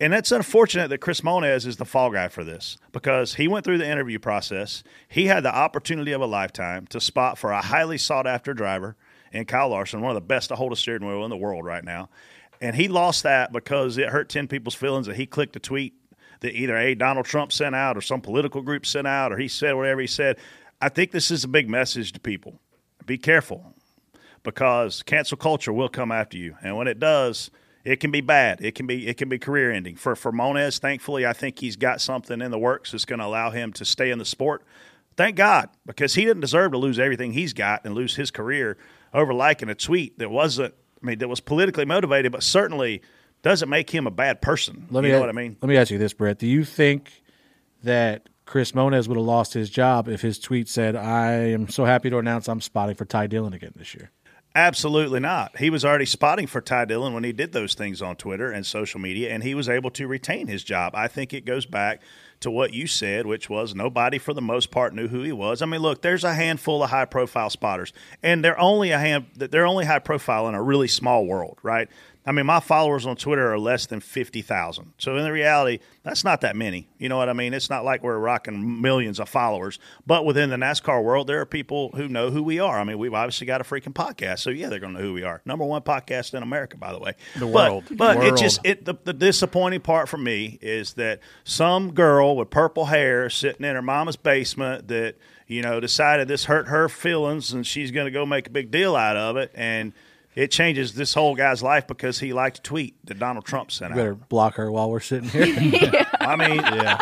and it's unfortunate that Chris Monez is the fall guy for this because he went through the interview process. He had the opportunity of a lifetime to spot for a highly sought after driver in Kyle Larson, one of the best to hold a steering wheel in the world right now. And he lost that because it hurt 10 people's feelings that he clicked a tweet that either A, Donald Trump sent out or some political group sent out or he said whatever he said. I think this is a big message to people. Be careful because cancel culture will come after you. And when it does, it can be bad. It can be it can be career ending. For for Monez, thankfully, I think he's got something in the works that's going to allow him to stay in the sport. Thank God, because he didn't deserve to lose everything he's got and lose his career over liking a tweet that wasn't. I mean, that was politically motivated, but certainly doesn't make him a bad person. Let me you know what I mean? Let me ask you this, Brett. Do you think that Chris Monez would have lost his job if his tweet said, "I am so happy to announce I'm spotting for Ty Dillon again this year"? Absolutely not. He was already spotting for Ty Dillon when he did those things on Twitter and social media, and he was able to retain his job. I think it goes back to what you said, which was nobody for the most part knew who he was. I mean, look, there's a handful of high profile spotters, and they're only a hand they're only high profile in a really small world, right? I mean, my followers on Twitter are less than 50,000. So in the reality, that's not that many. You know what I mean? It's not like we're rocking millions of followers. But within the NASCAR world, there are people who know who we are. I mean, we've obviously got a freaking podcast. So yeah, they're going to know who we are. Number one podcast in America, by the way. The But- world. But, it just it the, the disappointing part for me is that some girl with purple hair sitting in her mama's basement that, you know, decided this hurt her feelings and she's going to go make a big deal out of it and it changes this whole guy's life because he liked a tweet that Donald Trump sent You out. better block her while we're sitting here. (laughs) I mean, yeah.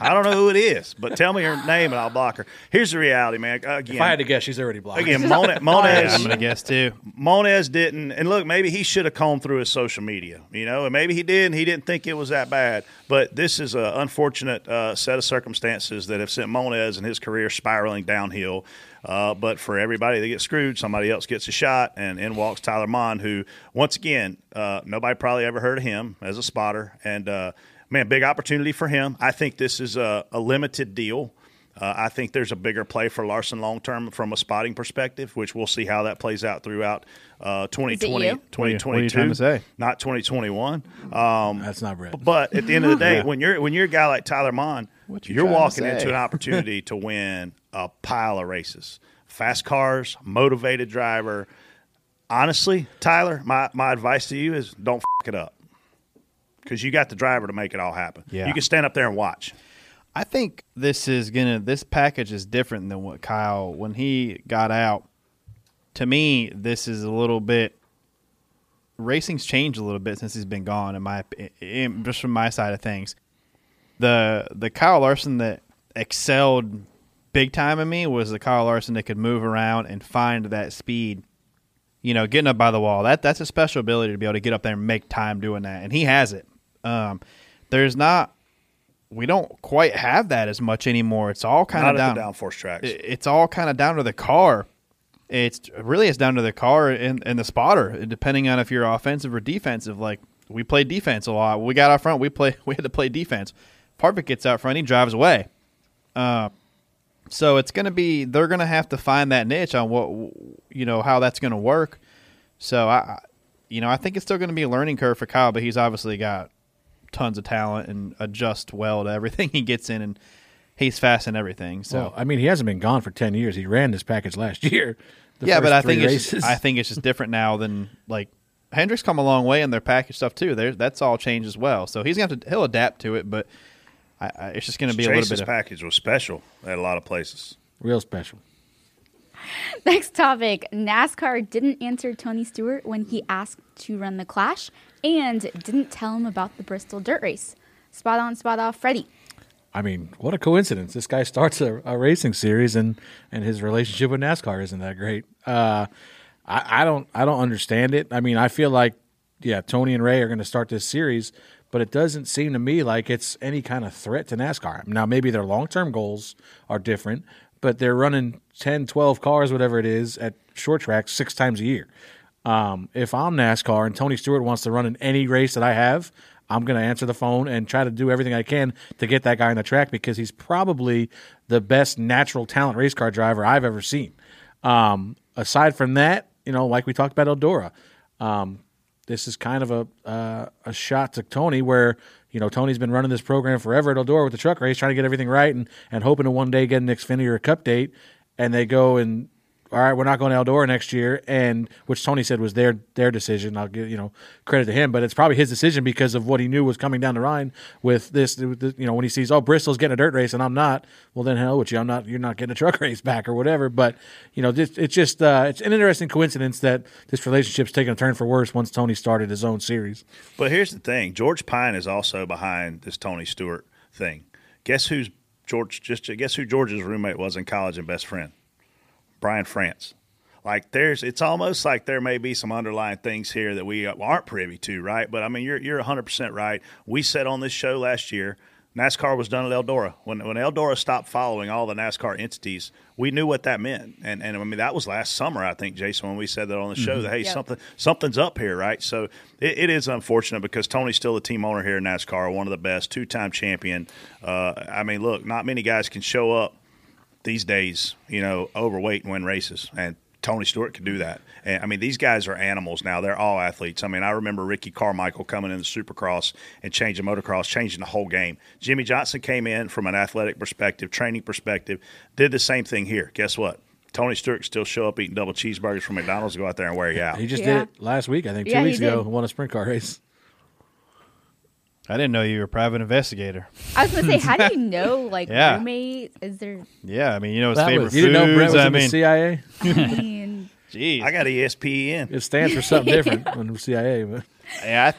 I don't know who it is, but tell me her name and I'll block her. Here's the reality, man. Again, if I had to guess, she's already blocked. Again, Mona, Monez. Yeah, I'm gonna guess too. Monez didn't, and look, maybe he should have combed through his social media, you know, and maybe he did, and he didn't think it was that bad. But this is an unfortunate uh, set of circumstances that have sent Monez and his career spiraling downhill. Uh, but for everybody that gets screwed, somebody else gets a shot, and in walks Tyler Monn, who, once again, uh, nobody probably ever heard of him as a spotter, and uh, man, big opportunity for him. I think this is a, a limited deal. Uh, I think there's a bigger play for Larson long term from a spotting perspective, which we'll see how that plays out throughout uh, 2020, you? What are you- 2022, what are you to say? not 2021. Um, That's not Brett. but at the end of the (laughs) day, Yeah. when you're when you're a guy like Tyler Monn, What you you're walking into an (laughs) opportunity to win a pile of races, fast cars, motivated driver. Honestly, Tyler, my, my advice to you is don't f- it up because you got the driver to make it all happen. Yeah. You can stand up there and watch. I think this is gonna this package is different than what Kyle when he got out. To me, this is a little bit racing's changed a little bit since he's been gone. In my in, just from my side of things, the the Kyle Larson that excelled big time in me was the Kyle Larson that could move around and find that speed. You know, getting up by the wall that that's a special ability to be able to get up there and make time doing that, and he has it. Um, there's not we don't quite have that as much anymore. It's all kind Not of down. downforce tracks. it- It's all kind of down to the car. It's really it's down to the car and, and the spotter, depending on if you're offensive or defensive. Like we play defense a lot. We got out front. We play. (laughs) We had to play defense. Harvick gets out front. He drives away. Uh, so it's going to be they're going to have to find that niche on what you know how that's going to work. So I, you know, I think it's still going to be a learning curve for Kyle, but he's obviously got tons of talent and adjust well to everything (laughs) he gets in, and he's fast in everything. So Well, I mean, he hasn't been gone for ten years. He ran this package last (laughs) year. Yeah, but I think it's just, I think it's just different now than like Hendricks come a long way in their package stuff too. There, that's all changed as well. So he's have to he'll adapt to it, but I, I, it's just gonna be a Chase's little bit of package was special at a lot of places. real special. (laughs) Next topic NASCAR didn't answer Tony Stewart when he asked to run the Clash and didn't tell him about the Bristol Dirt Race. Spot on, spot off, Freddie. I mean, what a coincidence! This guy starts a, a racing series, and and his relationship with NASCAR isn't that great. Uh, I, I don't I don't understand it. I mean, I feel like yeah, Tony and Ray are going to start this series, but it doesn't seem to me like it's any kind of threat to NASCAR. Now, maybe their long term goals are different, but they're running 10, 12 cars, whatever it is, at short tracks six times a year. Um, if I'm NASCAR and Tony Stewart wants to run in any race that I have, I'm going to answer the phone and try to do everything I can to get that guy on the track because he's probably the best natural talent race car driver I've ever seen. Um, aside from that, you know, like we talked about Eldora, um, this is kind of a uh, a shot to Tony where you know Tony's been running this program forever at Eldora with the truck race, trying to get everything right and and hoping to one day get an Xfinity or a Cup date, and they go and all right, we're not going to Eldora next year, and which Tony said was their their decision. I'll give you know credit to him, but it's probably his decision because of what he knew was coming down the Rhine with this. You know, when he sees oh Bristol's getting a dirt race and I'm not, well then hell with you, I'm not. You're not getting a truck (laughs) race back or whatever. But you know, it's, it's just uh, it's an interesting coincidence that this relationship's taken a turn for worse once Tony started his own series. But here's the thing: George Pyne is also behind this Tony Stewart thing. Guess who's George? Just guess who George's roommate was in college and best friend? Brian France. Like there's, it's almost like there may be some underlying things here that we aren't privy to, right? But I mean, you're you're 100 percent right. We said on this show last year, NASCAR was done at Eldora. When when Eldora stopped following all the NASCAR entities, we knew what that meant. And and I mean that was last summer, I think, Jason, when we said that on the show Mm-hmm. that hey Yep. something something's up here, right? So it, it is unfortunate because Tony's still the team owner here in NASCAR, one of the best, two time champion. Uh, I mean, look, not many guys can show up these days, you know, overweight and win races. And Tony Stewart could do that. And I mean, these guys are animals now. They're all athletes. I mean, I remember Ricky Carmichael coming in the Supercross and changing motocross, changing the whole game. Jimmie Johnson came in from an athletic perspective, training perspective, did the same thing here. Guess what? Tony Stewart still show up eating double cheeseburgers from McDonald's and go out there and wear you out. He just Yeah. did it last week, I think, two Yeah, weeks ago, did. won a sprint car race. I didn't know you were a private investigator. I was gonna say, how do you (laughs) know? Like Yeah. roommate? Is there? Yeah, I mean, you know his That favorite was, you didn't know Brett foods. was I in the mean, CIA? I mean, (laughs) geez, I got ESPN. It stands for something different (laughs) than the CIA, but yeah,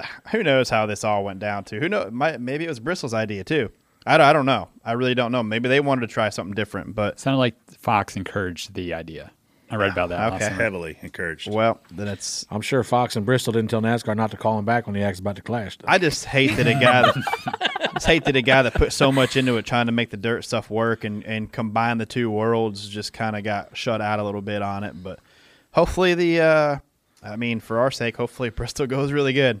I, who knows how this all went down to? Who know? Might, maybe it was Bristol's idea too. I don't, I don't know. I really don't know. Maybe they wanted to try something different, but Sounded like Fox encouraged the idea. I read about that. Okay. Heavily encouraged. well, then it's. I'm sure Fox and Bristol didn't tell NASCAR not to call him back when he asked about the clash. though. I just hate that a guy that (laughs) just hate that a guy that put so much into it trying to make the dirt stuff work and and combine the two worlds just kind of got shut out a little bit on it. But hopefully the, uh, I mean, for our sake, hopefully (laughs) Bristol goes really good.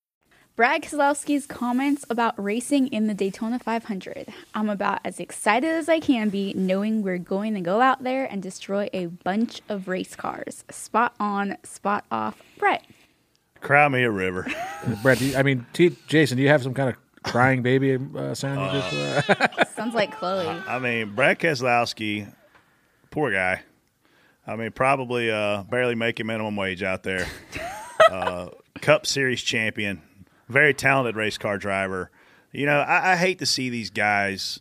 Brad Keselowski's comments about racing in the Daytona 500. I'm about as excited as I can be, knowing we're going to go out there and destroy a bunch of race cars. Spot on, spot off. Brett. Cry me a river. (laughs) Brett, do you, I mean, T- Jason, do you have some kind of crying baby uh, sound? you just, uh, (laughs) Sounds like Chloe. I mean, Brad Keselowski, poor guy. I mean, probably uh, barely making minimum wage out there. (laughs) uh, Cup Series champion, very talented race car driver. You know, I, I hate to see these guys.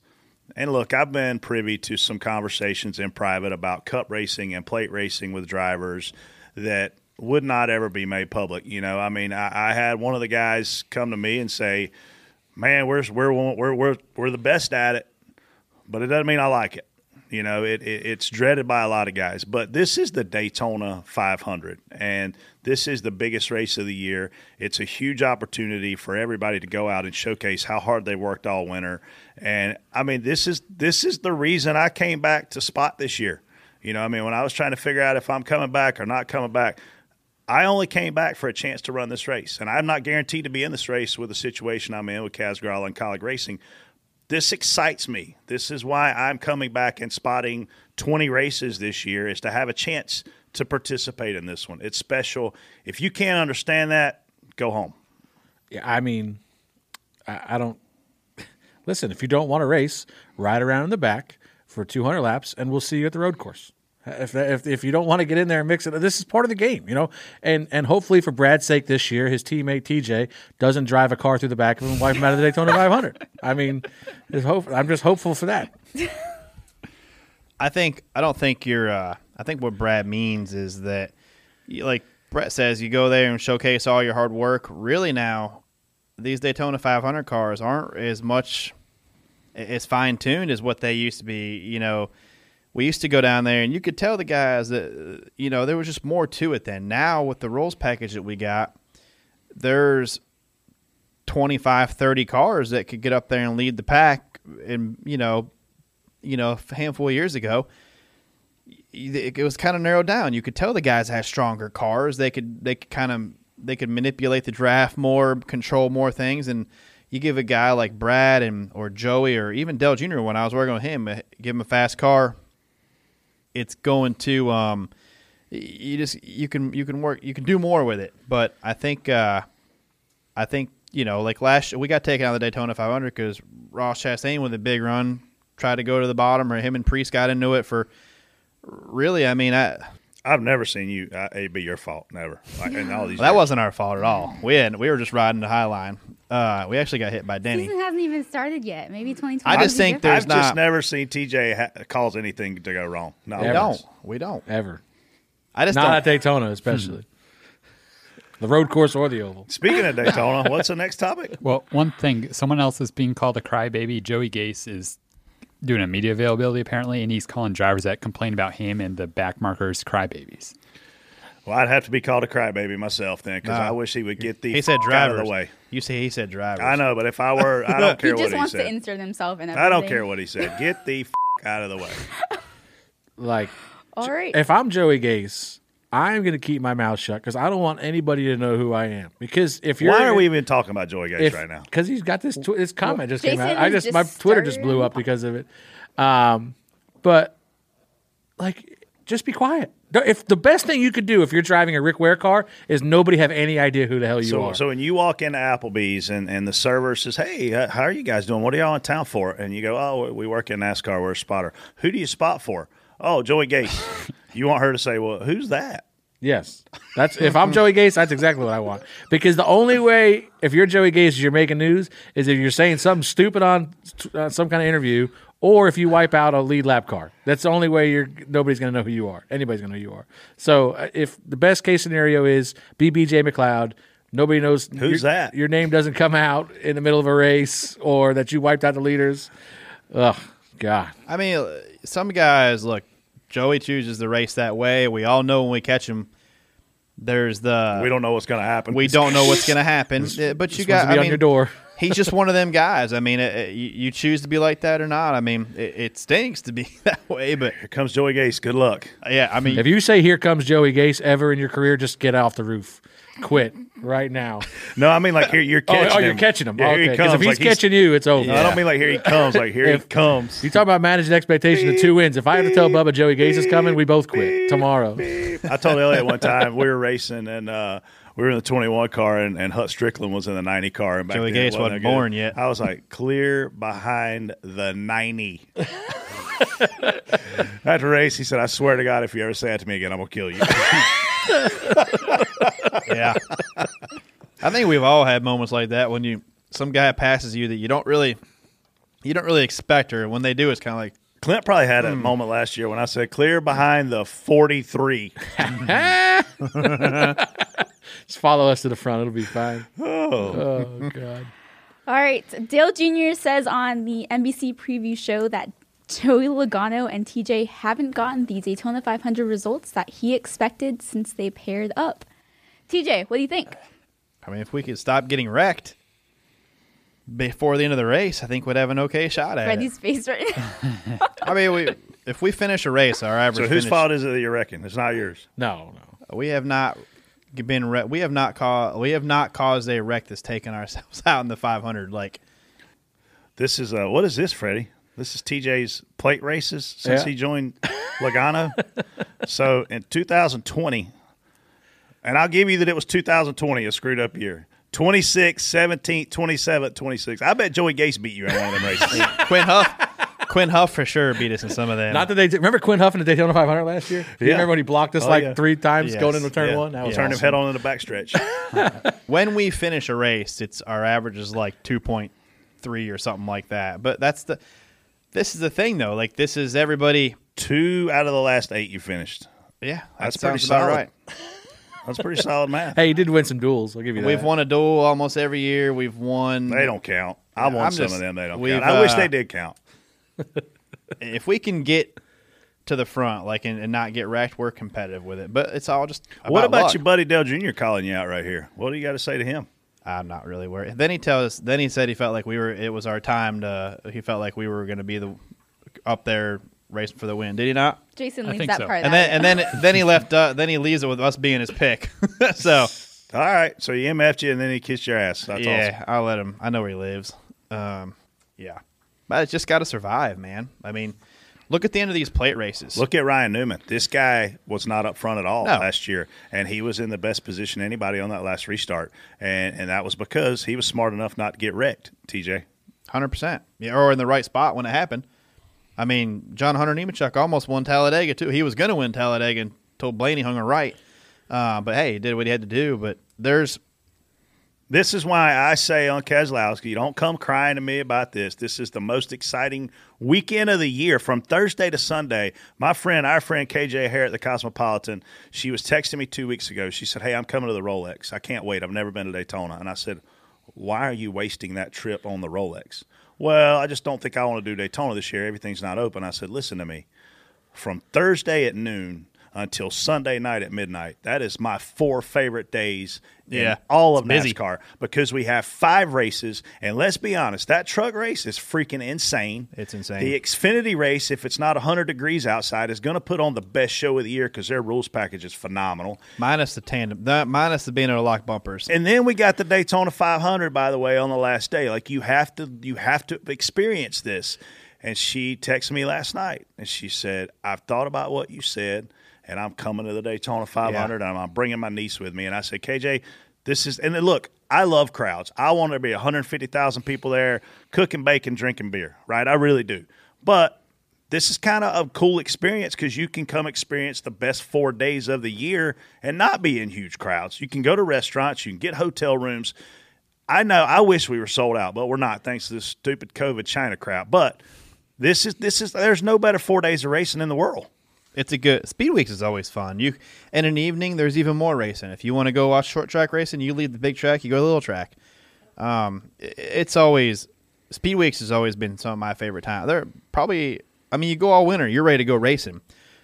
And look, I've been privy to some conversations in private about cup racing and plate racing with drivers that would not ever be made public. You know, I mean, I, I had one of the guys come to me and say, "Man, we're we're we're we're we're the best at it, but it doesn't mean I like it. You know, it, it it's dreaded by a lot of guys. But this is the Daytona 500, and this is the biggest race of the year. It's a huge opportunity for everybody to go out and showcase how hard they worked all winter. And I mean, this is this is the reason I came back to spot this year. You know, I mean, when I was trying to figure out if I'm coming back or not coming back, I only came back for a chance to run this race, and I'm not guaranteed to be in this race with the situation I'm in with Kaz Grala and Kaulig Racing. This excites me. This is why I'm coming back and spotting 20 races this year is to have a chance to participate in this one. It's special. If you can't understand that, go home. yeah, I mean, I, I don't. (laughs) Listen, if you don't want to race, ride around in the back for 200 laps, and we'll see you at the road course. If, if if you don't want to get in there and mix it, this is part of the game, you know. And and hopefully for Brad's sake this year, his teammate TJ doesn't drive a car through the back of him and wipe him out of the Daytona 500. I mean, hope, I'm just hopeful for that. (laughs) I think I don't think you're. Uh, I think what Brad means is that, you, like Brett says, you go there and showcase all your hard work. Really, now these Daytona 500 cars aren't as much as fine tuned as what they used to be. You know, we used to go down there and you could tell the guys that you know there was just more to it. Then now with the rules package that we got, there's 25, 30 cars that could get up there and lead the pack. And you know, you know, a handful of years ago, it was kind of narrowed down. You could tell the guys had stronger cars. They could they could kind of they could manipulate the draft more, control more things, and you give a guy like Brad and or Joey or even Dale Jr. When I was working with him, uh, give him a fast car. It's going to um, you just you can you can work you can do more with it. But I think uh, I think you know like last we got taken out of the Daytona 500 because Ross Chastain with a big run tried to go to the bottom, or him and Preece got into it for. Really, I mean, I I've never seen you. Uh, it be your fault. Never. Like, in all these Well, that years. wasn't our fault at all. We had we were just riding the high line. Uh, we actually got hit by Denny. Season hasn't even started yet. Maybe 2020. I just will be think different. there's I've not. just never seen TJ ha- cause anything to go wrong. No, we Ever. don't. We don't. Ever. I just Not don't. at Daytona, especially. the road course or the oval. Speaking of Daytona, (laughs) what's the next topic? Well, one thing, someone else is being called a crybaby. Joey Gase is doing a media availability apparently, and he's calling drivers that complain about him and the back markers crybabies. Well, I'd have to be called a crybaby myself then, because Nah. I wish he would get the he said fuck drivers. out of the way. You say he said drivers. I know, but if I were, I don't (laughs) care he what he wants said. to insert himself in everything. I don't care what he said. Get the f- out of the way. Like, All right. if I'm Joey Gase, I'm going to keep my mouth shut because I don't want anybody to know who I am. Because if you're, Why are we even talking about Joey Gase if, right now? Because he's got this tw- this comment just came out. I is just, my just Twitter just blew up because of it. Um, but like, just be quiet. If the best thing you could do if you're driving a Rick Ware car is nobody have any idea who the hell you So, are. so when you walk into Applebee's and, and the server says, "Hey, uh, how are you guys doing? What are y'all in town for?" and you go, "Oh, we work in NASCAR. We're a spotter." Who do you spot for? Oh, Joey Gase. (laughs) you want her to say, "Well, who's that?" Yes, that's if I'm Joey Gase, that's exactly what I want. Because the only way, if you're Joey Gase, you're making news, is if you're saying something stupid on uh, some kind of interview, or if you wipe out a lead lap car. That's the only way you're. Nobody's going to know who you are. Anybody's going to know who you are. So uh, if the best case scenario is BBJ McLeod. Nobody knows Who's your, that? Your name doesn't come out in the middle of a race, or that you wiped out the leaders. Ugh, God. I mean, uh, some guys look. Joey chooses the race that way. We all know when we catch him. There's the We don't know what's going to happen. we don't know what's going to happen. (laughs) Uh, but you This one's got to be I on mean, your door. (laughs) he's just one of them guys. I mean, uh, you, you choose to be like that or not. I mean, it, it stinks to be (laughs) that way, but Here comes Joey Gase. Good luck. yeah, I mean, If you say "Here comes Joey Gase" ever in your career, just get off the roof. Quit right now. No, I mean like here you're (laughs) Oh, catching oh, him. you're catching him. Yeah, here he okay, because if he's like catching you, it's over. No, I don't mean like here he comes. Like here If- he comes. You talk about managing expectations of two wins. If I have to tell Bubba Joey Gase is coming, we both quit tomorrow. I told Elliott one time we were racing and uh, we were in the 21 car and, and Hut Stricklin was in the 90 car. And back Joey then it Gase wasn't that good. born yet. I was like, clear behind the 90. (laughs) After race, he said, I swear to God, if you ever say that to me again, I'm going to kill you. (laughs) yeah. I think we've all had moments like that when you some guy passes you that you don't really you don't really expect, or when they do, it's kind of like Clint probably had Hmm. a moment last year when I said, clear behind the 43. (laughs) Just follow us to the front; it'll be fine. (laughs) Oh. Oh God. All right. Dale Jr. says on the NBC preview show that Joey Logano and TJ haven't gotten the Daytona 500 results that he expected since they paired up. TJ, what do you think? I mean, if we could stop getting wrecked before the end of the race, I think we'd have an okay shot at Freddie's face right now. (laughs) (laughs) I mean, we if we finish a race, our average. So whose finish- fault is it that you reckon? It's not yours. No, no. We have not been. Re- we have not caused. We have not caused a wreck that's taken ourselves (laughs) out in the 500. Like This is, uh, what is this, Freddie? This is TJ's plate races since Yeah. he joined Logano. (laughs) so in 2020, and I'll give you that it was 2020, a screwed up year. 26, 17, 27, 26. I bet Joey Gase beat you in one of them races. (laughs) Quin Houff. Quin Houff for sure beat us in some of them. Not that they remember Quin Houff in the Daytona 500 last year. Do you remember when he blocked us Oh, like yeah. three times Yes. going into turn Yeah. one? That was Turned him awesome. head on in the backstretch. (laughs) when we finish a race, it's our average is like two point three or something like that. But that's the this is the thing though. Like this is everybody. Two out of the last eight you finished. Yeah, that That's pretty about solid. right. That's pretty solid (laughs) math. Hey, you did win some duels. I'll give you that. We've won a duel almost every year. We've won. They don't count. I Yeah, won I'm some just- of them. They don't count. I wish uh, they did count. If we can get to the front, like and, and not get wrecked, we're competitive with it. But it's all just. what about luck. your buddy Dale Jr. calling you out right here? What do you got to say to him? I'm not really worried. Then he tells. Then he said he felt like we were. It was our time to. He felt like we were going to be the up there racing for the win. Did he not? Jason leaves that so. part. And then and then (laughs) then he left. Uh, then he leaves it with us being his pick. (laughs) so All right. So he MF'd you and then he kissed your ass. That's yeah, awesome. I'll let him. I know where he lives. Um, yeah, but it's just got to survive, man. I mean, look at the end of these plate races. Look at Ryan Newman. This guy was not up front at all No. last year, and he was in the best position anybody on that last restart, and and that was because he was smart enough not to get wrecked. TJ. hundred percent. Yeah, or in the right spot when it happened. I mean, John Hunter Nemechek almost won Talladega too. He was going to win Talladega until Blaney hung a right. Uh, but hey, he did what he had to do. But there's This is why I say on Keselowski, you don't come crying to me about this. This is the most exciting weekend of the year from Thursday to Sunday. My friend, our friend KJ Hare at the Cosmopolitan, she was texting me two weeks ago. She said, Hey, I'm coming to the Rolex. I can't wait. I've never been to Daytona. And I said, Why are you wasting that trip on the Rolex? Well, I just don't think I want to do Daytona this year. Everything's not open. I said, Listen to me. From Thursday at noon until Sunday night at midnight, that is my four favorite days Yeah, in all of busy. NASCAR because we have five races. And let's be honest, that truck race is freaking insane. It's insane. The Xfinity race, if it's not 100 degrees outside, is going to put on the best show of the year because their rules package is phenomenal. minus the tandem, that, minus the being able to lock bumpers. And then we got the Daytona 500, by the way, on the last day. Like you have to, you have to experience this. And she texted me last night, and she said, "I've thought about what you said, and I'm coming to the Daytona 500, and I'm bringing my niece with me." And I said, "KJ, this is." And then look, I love crowds. I want there to be 150,000 people there, cooking bacon, drinking beer. Right? I really do. But this is kind of a cool experience because you can come experience the best four days of the year and not be in huge crowds. You can go to restaurants, you can get hotel rooms. I know I wish we were sold out, but we're not thanks to this stupid COVID China crap. But this is this is there's no better four days of racing in the world. It's a good Speed Weeks is always fun. You and in the evening there's even more racing. If you want to go watch short track racing, you leave the big track, you go to the little track. Um, i- it's always Speed Weeks has always been some of my favorite time. They're probably I mean you go all winter, you're ready to go racing.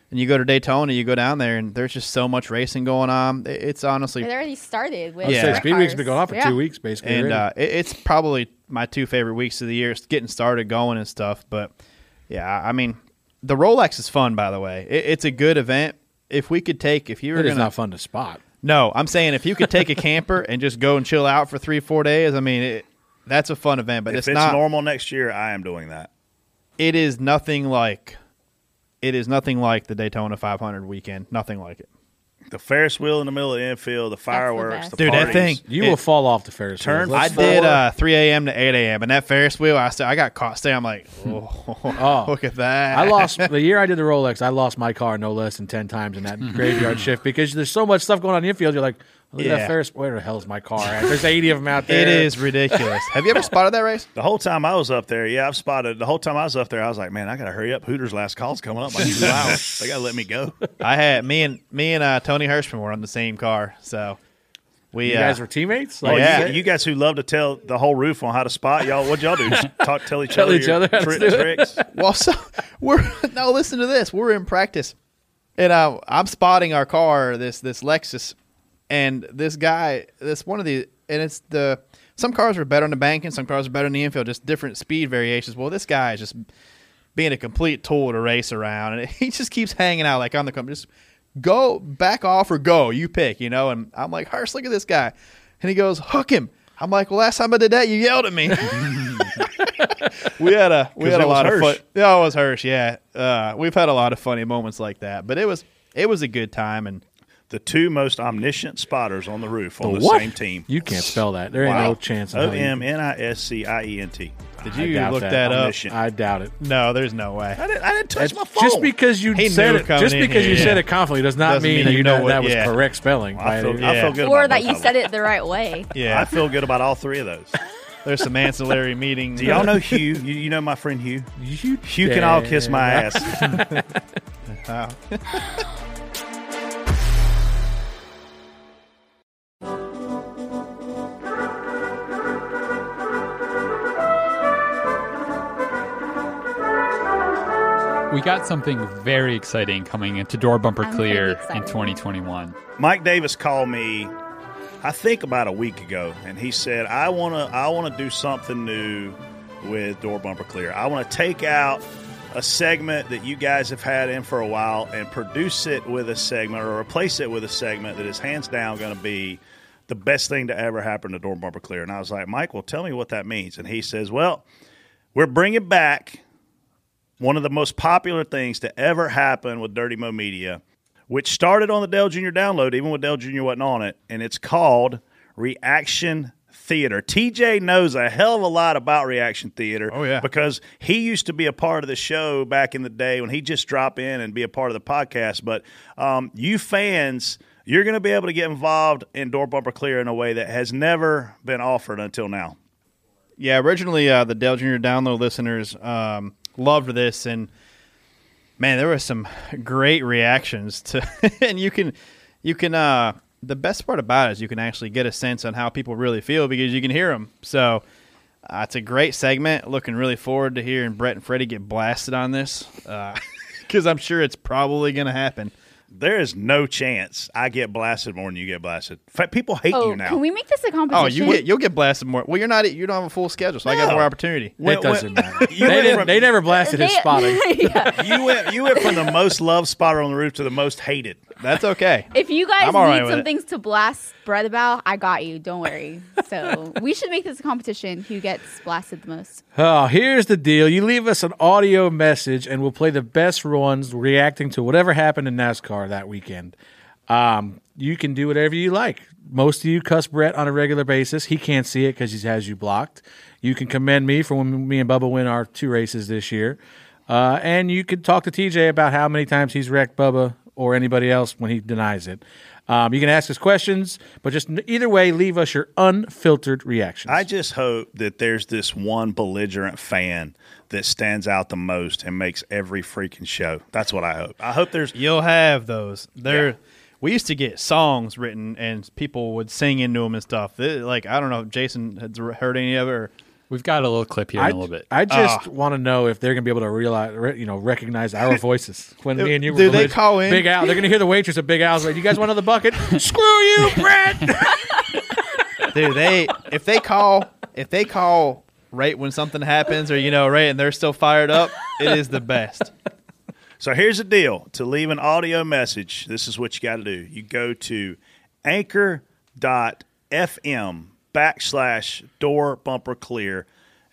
And you go to Daytona, you go down there, and there's just so much racing going on. I- It's honestly it already started with I'd say sprint Speed Week's cars. been going on for Yeah. two weeks, basically. and uh, it, it's probably my two favorite weeks of the year. It's getting started, going and stuff. But yeah, I mean, the Rolex is fun. By the way, it, it's a good event. If we could take, if you were it is gonna, not fun to spot. no, I'm saying if you could take a camper and just go and chill out for three, four days. I mean, it, that's a fun event. But if it's, it's, not. normal next year, I am doing that. It is nothing like. It is nothing like the Daytona 500 weekend. Nothing like it. The Ferris wheel in the middle of the infield, the fireworks, best. the Dude, that thing- You It- will fall off the Ferris wheel. Turn- Let's I four. did uh, 3 a.m. to 8 a.m. and that Ferris wheel. I st- I got caught. Stay. I'm like, (laughs) oh, Oh. (laughs) look at that. I lost the year I did the Rolex. I lost my car no less than ten times in that (laughs) graveyard shift because there's so much stuff going on in the infield. You're like, look at Yeah. that Ferris. Where the hell's my car at? There's 80 of them out (laughs) there. It is ridiculous. Have you ever (laughs) spotted that race? The whole time I was up there, yeah, I've spotted. The whole time I was up there, I was like, man, I gotta hurry up. Hooters' last call's coming up. Like two hours. They gotta let me go. I had me and me and uh, Tony Hirschman were on the same car, so we You uh, guys were teammates. Oh, yeah. you, you guys who love to tell the whole roof on how to spot, y'all, what'd y'all do? Just (laughs) talk, tell each Tell other, each your other tri- tricks. well, so we're now listen to this. We're in practice, and uh, I'm spotting our car, this this Lexus, and this guy, this one of the, and it's the some cars are better on the bank and some cars are better in the infield, just different speed variations. Well, this guy is just being a complete tool to race around, and (laughs) he just keeps hanging out like on the company. Just go back off or go, you pick, you know. And I'm like, Hurst, look at this guy, and he goes, hook him. I'm like, well, last time I did that, you yelled at me. (laughs) we had a we (laughs) had a lot of fun. Yeah, it was Hirsch. Yeah, uh, we've had a lot of funny moments like that, but it was it was a good time, and the two most omniscient spotters on the roof on The the same team. You can't spell that. There ain't Wow. no chance. in O hell you- M N I S C I E N T. Did you look that. that, up? Omniscient. I doubt it. No, there's no way. I didn't, I didn't touch my phone. Just because you He said it, just because you here. said it confidently does not Doesn't mean, mean that you you know know what- that was yeah. correct spelling. I feel, any- I feel good Or about that you said it the right way. (laughs) Yeah, I feel good about all three of those. there's some ancillary meetings. Do y'all know (laughs) Hugh? You, you know my friend Hugh? You Hugh can all kiss my damn. ass. (laughs) We got something very exciting coming into Door Bumper I'm Clear in 2021. Mike Davis called me, I think about a week ago, and he said, "I want to, I want to do something new with Door Bumper Clear. I want to take out a segment that you guys have had in for a while and produce it with a segment, or replace it with a segment that is hands down going to be." The best thing to ever happen to Door Bumper Clear. And I was like, Mike, well, tell me what that means. And he says, Well, we're bringing back one of the most popular things to ever happen with Dirty Mo Media, which started on the Dale Jr. download, even when Dale Jr. wasn't on it, and it's called Reaction Theater. TJ knows a hell of a lot about Reaction Theater. Oh, yeah. Because he used to be a part of the show back in the day when he just drop in and be a part of the podcast. But um, you fans, you're going to be able to get involved in Door Bumper Clear in a way that has never been offered until now. Yeah, originally uh, the Dale Jr. download listeners um, loved this, and man, there were some great reactions to. (laughs) and you can, you can. Uh, the best part about it is you can actually get a sense on how people really feel because you can hear them. So uh, it's a great segment. Looking really forward to hearing Brett and Freddie get blasted on this (laughs) because I'm sure it's probably going to happen. There is no chance I get blasted more than you get blasted. In fact, people hate Oh, you now. can we make this a competition? Oh, you get you'll get blasted more. Well, you're not. You don't have a full schedule, so I got No. more opportunity. When- it doesn't when- matter. (laughs) They, went didn't, from- they never blasted his They- (laughs) spotting. Yeah. you went you went from the most loved spotter on the roof to the most hated. That's okay. If you guys right need with some it. things to blast Brett about, I got you. Don't worry. So (laughs) we should make this a competition. Who gets blasted the most? Oh, here's the deal. You leave us an audio message, and we'll play the best ones reacting to whatever happened in NASCAR that weekend. Um, you can do whatever you like. Most of you cuss Brett on a regular basis. He can't see it because he has you blocked. You can commend me for when me and Bubba win our two races this year. Uh, and you could talk to TJ about how many times he's wrecked Bubba or anybody else when he denies it. Um, you can ask us questions, but just either way, leave us your unfiltered reactions. I just hope that there's this one belligerent fan that stands out the most and makes every freaking show. That's what I hope. I hope there's You'll have those. There, Yeah. we used to get songs written and people would sing into them and stuff. Th- Like I don't know if Jason had heard any of it. Or, We've got a little clip here I, in a little bit. I just Ah. want to know if they're going to be able to realize, re- you know, recognize our (laughs) voices when me and you. Do they call in? Big Al? They're going to hear the waitress at Big Al's. Like, you guys want another bucket? (laughs) Screw you, Brett. (laughs) dude, they if they call if they call right when something happens or you know right and they're still fired up, it is the best. So here's the deal. To leave an audio message, this is what you got to do. You go to anchor.fm backslash door bumper clear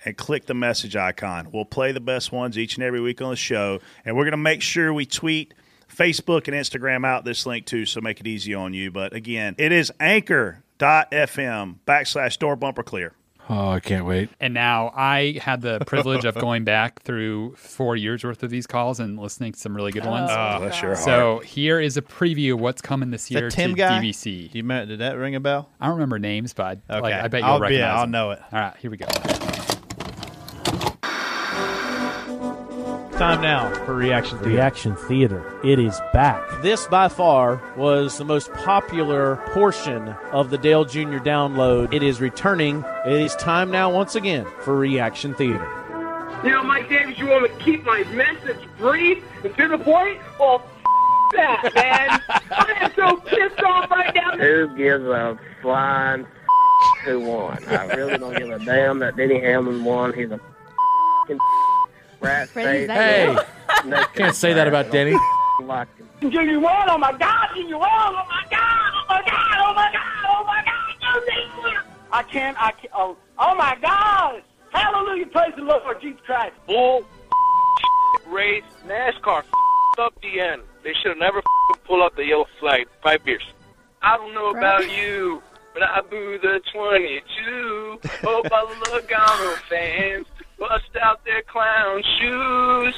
and click the message icon. We'll play the best ones each and every week on the show. And we're going to make sure we tweet Facebook and Instagram out this link too, so make it easy on you. But again, it is anchor.fm backslash door bumper clear. Oh, I can't wait. And now I had the privilege of going back through four years worth of these calls and listening to some really good ones. Oh, oh bless your heart. So here is a preview of what's coming this year Tim to guy? DVC. Do you ma- did that ring a bell? I don't remember names, but Okay, like, I bet you'll I'll be- I'll them. know it. All right, here we go. Time now for Reaction Theater. Reaction Theater. It is back. This, by far, was the most popular portion of the Dale Jr. download. It is returning. It is time now, once again, for Reaction Theater. You know, Mike Davis, you want to keep my message brief and to the point? Well, f- that, man. (laughs) I am so pissed off right now. Who gives a flying who won? I really don't give a damn that Denny Hamlin won. He's a f***ing rat Freddie, face. is that Hey, (laughs) can't say that about Denny. Like. Junior won, oh my God, Junior won, oh my God, oh my God, oh my God, oh my God, Junior! I can't, I can't, oh, oh my God! Hallelujah, praise the Lord, Jesus Christ. Bull (laughs) race NASCAR up the end. They should have never pull out the yellow flag, five beers. I don't know about you, but I boo the 22. Hope all the Logano fans bust out their clown shoes.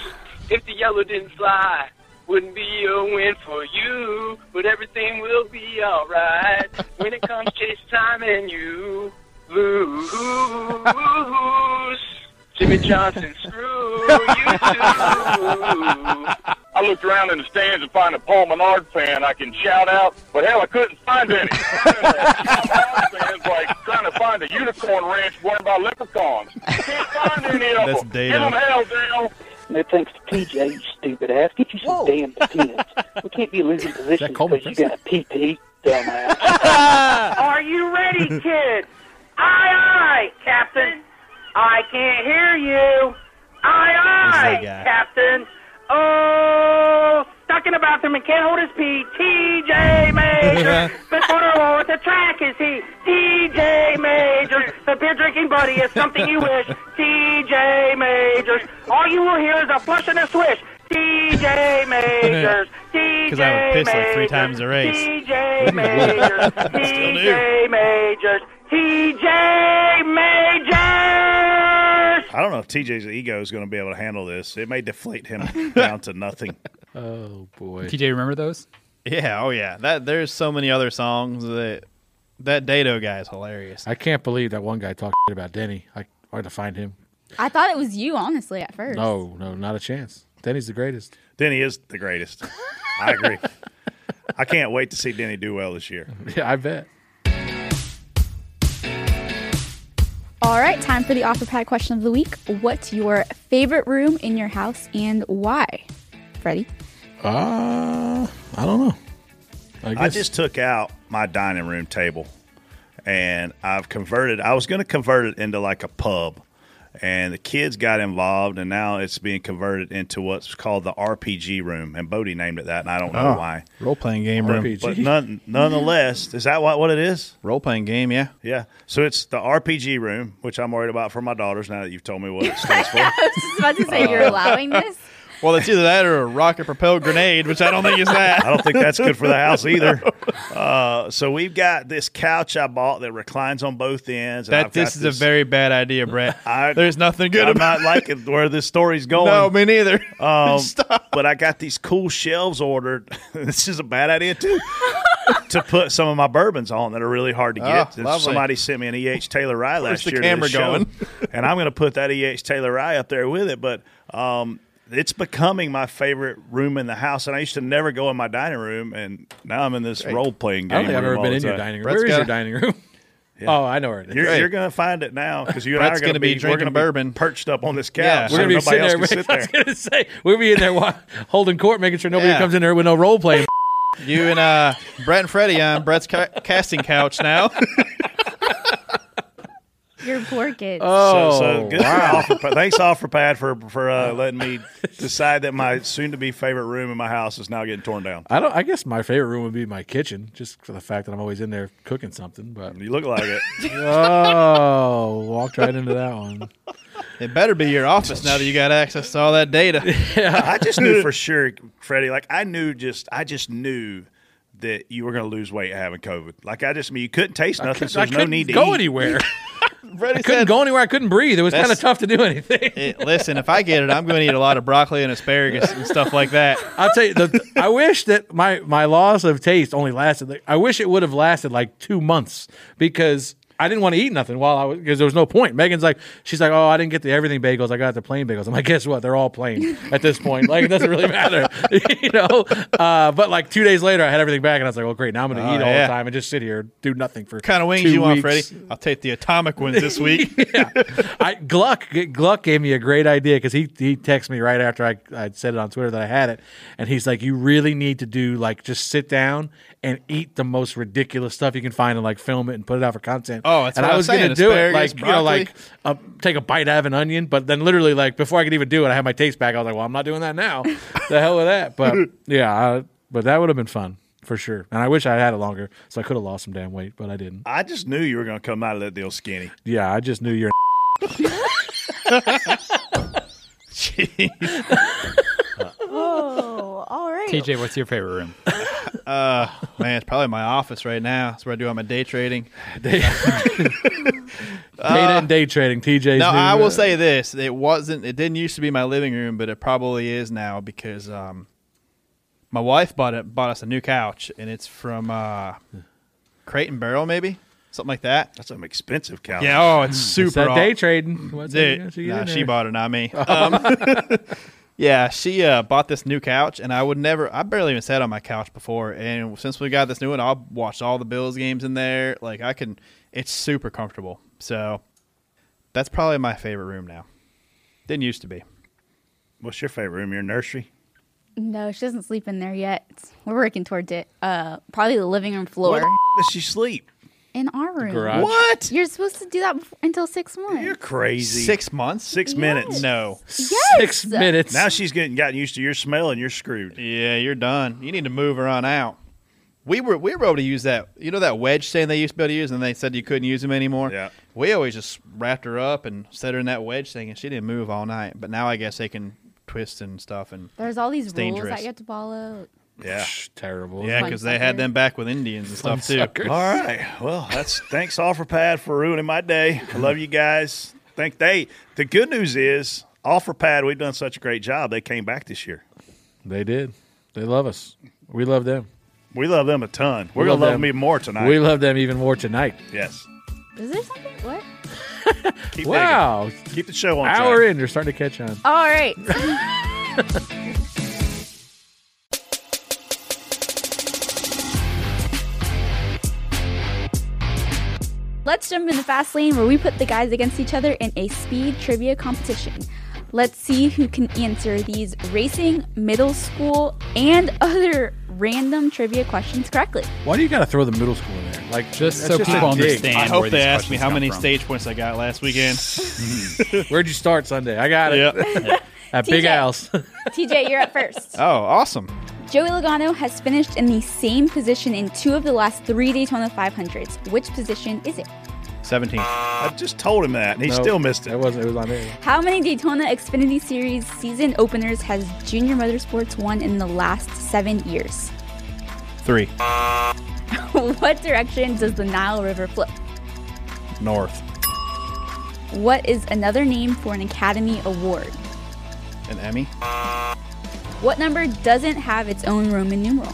If the yellow didn't fly, wouldn't be a win for you, but everything will be alright when it comes (laughs) chase time and you lose. Jimmie Johnson, screw you too. (laughs) I looked around in the stands and find a Paul Menard fan I can shout out, but hell, I couldn't find any. (laughs) fans like trying to find a unicorn ranch run by leprechauns. Can't find any of That's them. Dado. Give them hell, Dale. No thanks to TJ, you stupid ass. Get you some damn skins. we can't be losing positions Coleman because you got a PP, (laughs) dumbass. Are you ready, (laughs) kids? Aye, aye, Captain. I can't hear you. Aye, aye, that guy? Captain. Oh, stuck in the bathroom and can't hold his pee. TJ Major. the corner at the track is he. TJ Major. The beer drinking buddy is something you wish. TJ Majors. All you will hear is a flush and a swish. TJ Majors. (laughs) TJ Because I would piss like three times a race. TJ Majors. (laughs) TJ Majors. TJ Majors. I don't know if TJ's ego is going to be able to handle this. It may deflate him (laughs) down to nothing. (laughs) Oh boy. TJ, remember those? Yeah, oh yeah. That there's so many other songs that that Dado guy is hilarious. I can't believe that one guy talked shit about Denny. I hard to find him. I thought it was you, honestly, at first. No, no, not a chance. Denny's the greatest. Denny is the greatest. I agree. (laughs) I can't wait to see Denny do well this year. Yeah, I bet. All right, time for the OfferPad question of the week. What's your favorite room in your house and why? Freddie? Uh, I don't know. I, I, just took out my dining room table and I've converted. I was going to convert it into like a pub, and the kids got involved, and now it's being converted into what's called the RPG room. And Bodie named it that, and I don't know Oh, why. Role playing game room. But none, nonetheless, is that what, what it is? Role playing game, yeah. Yeah. So it's the RPG room, which I'm worried about for my daughters now that you've told me what it stands for. (laughs) I was just about to say, you're allowing (laughs) this? Well, it's either that or a rocket propelled grenade, which I don't think is that. I don't think that's good for the house (laughs) either. Uh, so we've got this couch I bought that reclines on both ends. That I've this is a very bad idea, (laughs) Brett. There's nothing good I'm about not liking where this story's going. No, me neither. (laughs) Um, but I got these cool shelves ordered. this is a bad idea too. to put some of my bourbons on that are really hard to Oh, get. lovely. Somebody sent me an E.H. Taylor rye Where's last the year. camera the show, going? and I'm going to put that E.H. Taylor rye up there with it. But um, it's becoming my favorite room in the house. And I used to never go in my dining room, and now I'm in this role playing I game. don't think I've room ever been the in your dining room. Where is your dining room? (laughs) Oh, I know where it is. You're, you're going to find it now because you Brett's and I are going to be be, drinking we're gonna bourbon. be perched up on this couch. Yeah. so We're gonna be sitting there. can sit (laughs) I was gonna say we'll be in there wa- holding court, making sure nobody Yeah. comes in there with no role playing. (laughs) You and uh, Brett and Freddie on Brett's ca- casting couch now. Your poor kids. so, so good Oh, wow. for (laughs) offer, thanks OfferPad for for uh, letting me decide that my soon to be favorite room in my house is now getting torn down. I don't. I guess my favorite room would be my kitchen, just for the fact that I'm always in there cooking something. But you look like it. (laughs) oh, walked right into that one. It better be your office now that you got access to all that data. (laughs) yeah, I just knew for sure, Freddie. Like I knew just I just knew that you were going to lose weight having COVID. Like I just I mean you couldn't taste I nothing, couldn't- so I there's no need to go eat. anywhere. Freddie I couldn't said- go anywhere. I couldn't breathe. It was kind of tough to do anything. It- listen, if I get it, I'm going to eat a lot of broccoli and asparagus and stuff like that. I'll tell you, the, I wish that my my loss of taste only lasted. Like, I wish it would have lasted like two months because I didn't want to eat nothing while I was because there was no point. Megan's like, she's like, oh, I didn't get the everything bagels. I got the plain bagels. I'm like, guess what? They're all plain at this point. Like it doesn't really matter, (laughs) you know. Uh, but like two days later, I had everything back, and I was like, well, great. Now I'm going to Oh, eat all yeah. the time and just sit here do nothing for What kind of wings you want. Freddie? I'll take the atomic ones this week. (laughs) I Gluck Gluck gave me a great idea because he he texted me right after I I said it on Twitter that I had it, and he's like, "You really need to do like just sit down and eat the most ridiculous stuff you can find and like film it and put it out for content." Oh, that's and what I I was was gonna saying, do it asparagus, like you know like uh, take a bite out of an onion, but then literally like before I could even do it, I had my taste back. I was like, "Well, I'm not doing that now." (laughs) the hell with that, but yeah, I, but that would have been fun. For sure, and I wish I had it longer, so I could have lost some damn weight, but I didn't. I just knew you were going to come out of that deal skinny. Yeah, I just knew you're. (laughs) (laughs) (laughs) oh, all right. TJ, what's your favorite room? (laughs) Uh, man, it's probably my office right now. That's where I do all my day trading. (laughs) Data and day trading. TJ's. No, new, I will uh, say this: it wasn't. It didn't used to be my living room, but it probably is now because um, my wife bought it. Bought us a new couch, and it's from uh, Crate and Barrel, maybe something like that. That's an expensive couch. Yeah. Oh, it's super. It's that aw- day trading. What's Dude, that nah, she bought it, not me. Um, yeah, she uh, bought this new couch, and I would never. I barely even sat on my couch before, and since we got this new one, I'll watch all the Bills games in there. Like I can, it's super comfortable. So that's probably my favorite room now. Didn't used to be. What's your favorite room? Your nursery? No, she doesn't sleep in there yet. We're working towards it. Uh, probably the living room floor Where does she sleep? In our room. garage? What? You're supposed to do that before, until six months. You're Crazy. Six months? Six minutes. No. Yes. Six minutes. Now she's getting gotten used to your smell and you're screwed. Yeah, you're done. You need to move her on out. We were we were able to use that. You know that wedge stand they used to be able to use, and they said you couldn't use them anymore. Yeah. We always just wrapped her up and set her in that wedge thing, and she didn't move all night. But now I guess they can twist and stuff, and There's all these rules dangerous. that you have to follow. Yeah. Terrible. Yeah, because they had them back with Indians and stuff too. All right. Well, that's thanks OfferPad for ruining my day. I love you guys. Think they. The good news is OfferPad. We've done such a great job. They came back this year. They did. They love us. We love them. We love them a ton. We're We gonna love them. them even more tonight. We love them even more tonight. Yes. Is there something? What? Keep wow. digging. Keep the show on Hour track. in, you're starting to catch on. All right. (laughs) Let's jump in the fast lane where we put the guys against each other in a speed trivia competition. Let's see who can answer these racing, middle school, and (laughs) other random trivia questions correctly. Why do you got to throw the middle school in there? Like Just so a people dig. understand I hope where they ask me how many from. stage points I got last weekend. (laughs) Where'd you start Sunday? I got it. Yep. (laughs) At Big Al's. TJ, you're up first. oh, awesome! Joey Logano has finished in the same position in two of the last three Daytona 500s. Which position is it? Seventeen. I just told him that, and he No, still missed It it. wasn't. It was on there. How many Daytona Xfinity Series season openers has Junior Motorsports won in the last seven years? Three. (laughs) what direction does the Nile River flow? North. What is another name for an Academy Award? An Emmy. What number doesn't have its own Roman numeral?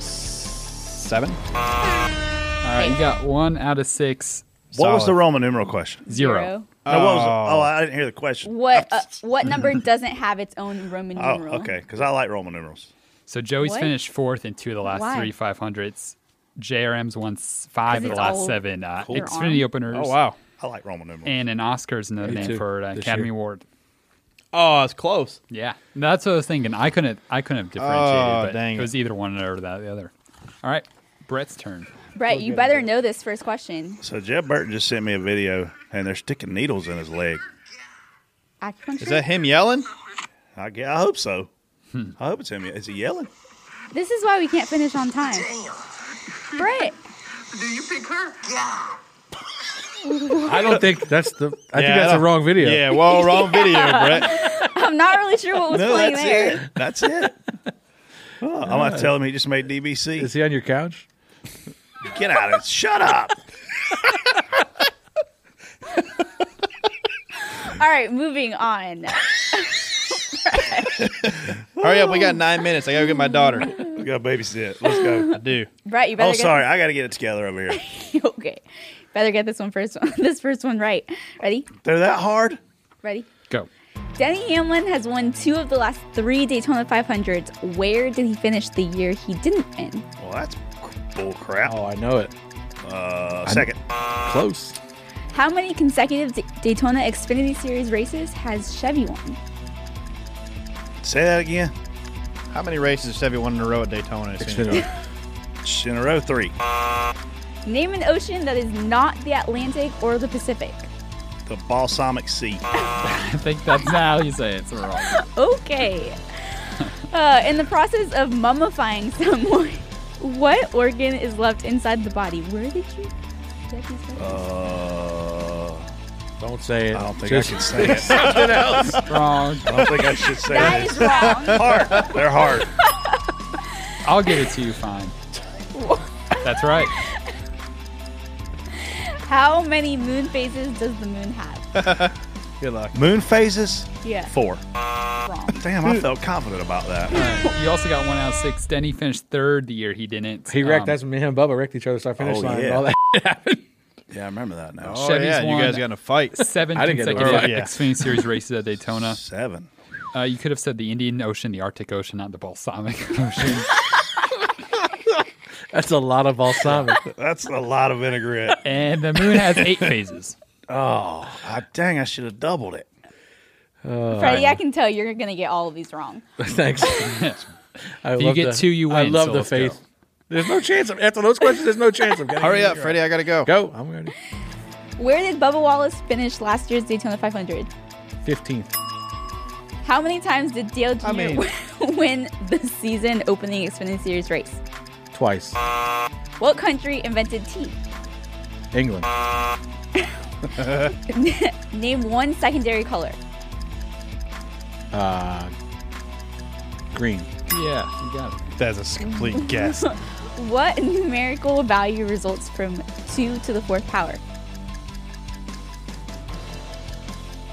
Seven. All right, you got one out of six. What was the Solid. Roman numeral question? Zero. Zero. No, what was it? Oh. Oh, I didn't hear the question. What uh, (laughs) what number doesn't have its own Roman Oh, numeral? okay. Because I like Roman numerals. So Joey's What? finished fourth in two of the last Why? three 500s. JRM's won s- five of the it's last all seven uh, your Xfinity arm? openers. Oh wow. I like Roman numerals. And an Oscar's another Me name too, for an this Academy year. Award. Oh, it's close. Yeah, that's what I was thinking. I couldn't. I couldn't have differentiated, Oh, but dang it it. was either one or that the other. All right, Brett's turn. Brett, you better know this first question. So Jeff Burton just sent me a video, and they're sticking needles in his leg. Acupuncture? Is that him yelling? I, gue- I hope so. Hmm. I hope it's him. Is he yelling? This is why we can't finish on time. Brett. Do you pick her? Yeah. I don't think that's the. I Yeah, think that's I the wrong video. Yeah, well, wrong video, Brett. (laughs) I'm not really sure what was no, playing that's there. it. That's it. Oh, I'm gonna tell him he just made DBC. Is he on your couch? Get out of it! Shut up! (laughs) All right, moving on. (laughs) Hurry up, we got nine minutes. I gotta get my daughter. We got to babysit. Let's go. I do. Right, you better Oh, get sorry. I got to get it together over here. This, (laughs) okay. Better get this one first. One, (laughs) this first one right. Ready? They're that hard. Ready? Go. Denny Hamlin has won two of the last three Daytona 500s. Where did he finish the year he didn't win? Well, that's bull crap. Oh, I know it. Uh, second. Close. How many consecutive D- Daytona Xfinity Series races has Chevy won? Say that again. How many races has Chevy won in a row at Daytona? Xfinity. In a row, three. Name an ocean that is not the Atlantic or the Pacific. The balsamic sea. (laughs) (laughs) I think that's how you say it. So wrong. (laughs) Okay. Uh, in the process of mummifying someone, what organ is left inside the body? Where did you get these questions? Uh, Don't say it. I don't think Just I can say it. (laughs) Something else. (laughs) Wrong. I don't think I should say That it. is wrong. Hard. They're hard. (laughs) I'll give it to you. Fine. That's right. How many moon phases does the moon have? Good luck. Moon phases? Yeah. Four. Wrong. Damn, I felt confident about that. You also got one out of six. Denny finished third the year he didn't. He wrecked. Um, that's when me and Bubba wrecked each other. So I finished Oh, line yeah. and all that happened. Yeah, I remember that now. Oh, Chevy's yeah, you won guys got in a fight. (laughs) Seven I didn't get in a consecutive fight. Yeah. Xfinity Series races at Daytona. Seven. Uh, you could have said the Indian Ocean, the Arctic Ocean, not the Balsamic (laughs) Ocean. (laughs) That's a lot of balsamic. That's a lot of vinaigrette. and the moon has eight phases. Oh, I, dang, I should have doubled it. Freddie, I can tell you're going to get all of these wrong. Thanks. I If you love get the- two, you win. I win, love so the let's go. Faith. There's no chance of after those questions. There's no chance of getting Hurry up, right. Freddie. I gotta go. Go. I'm ready. Where did Bubba Wallace finish last year's Daytona 500? Fifteenth. How many times did Dale Jr. I mean- (laughs) win the season opening Xfinity Series race? Twice. What country invented tea? England. (laughs) (laughs) Name one secondary color. Uh, green. Yeah, you got it. That's a complete guess. What (laughs) numerical value results from 2 to the fourth power?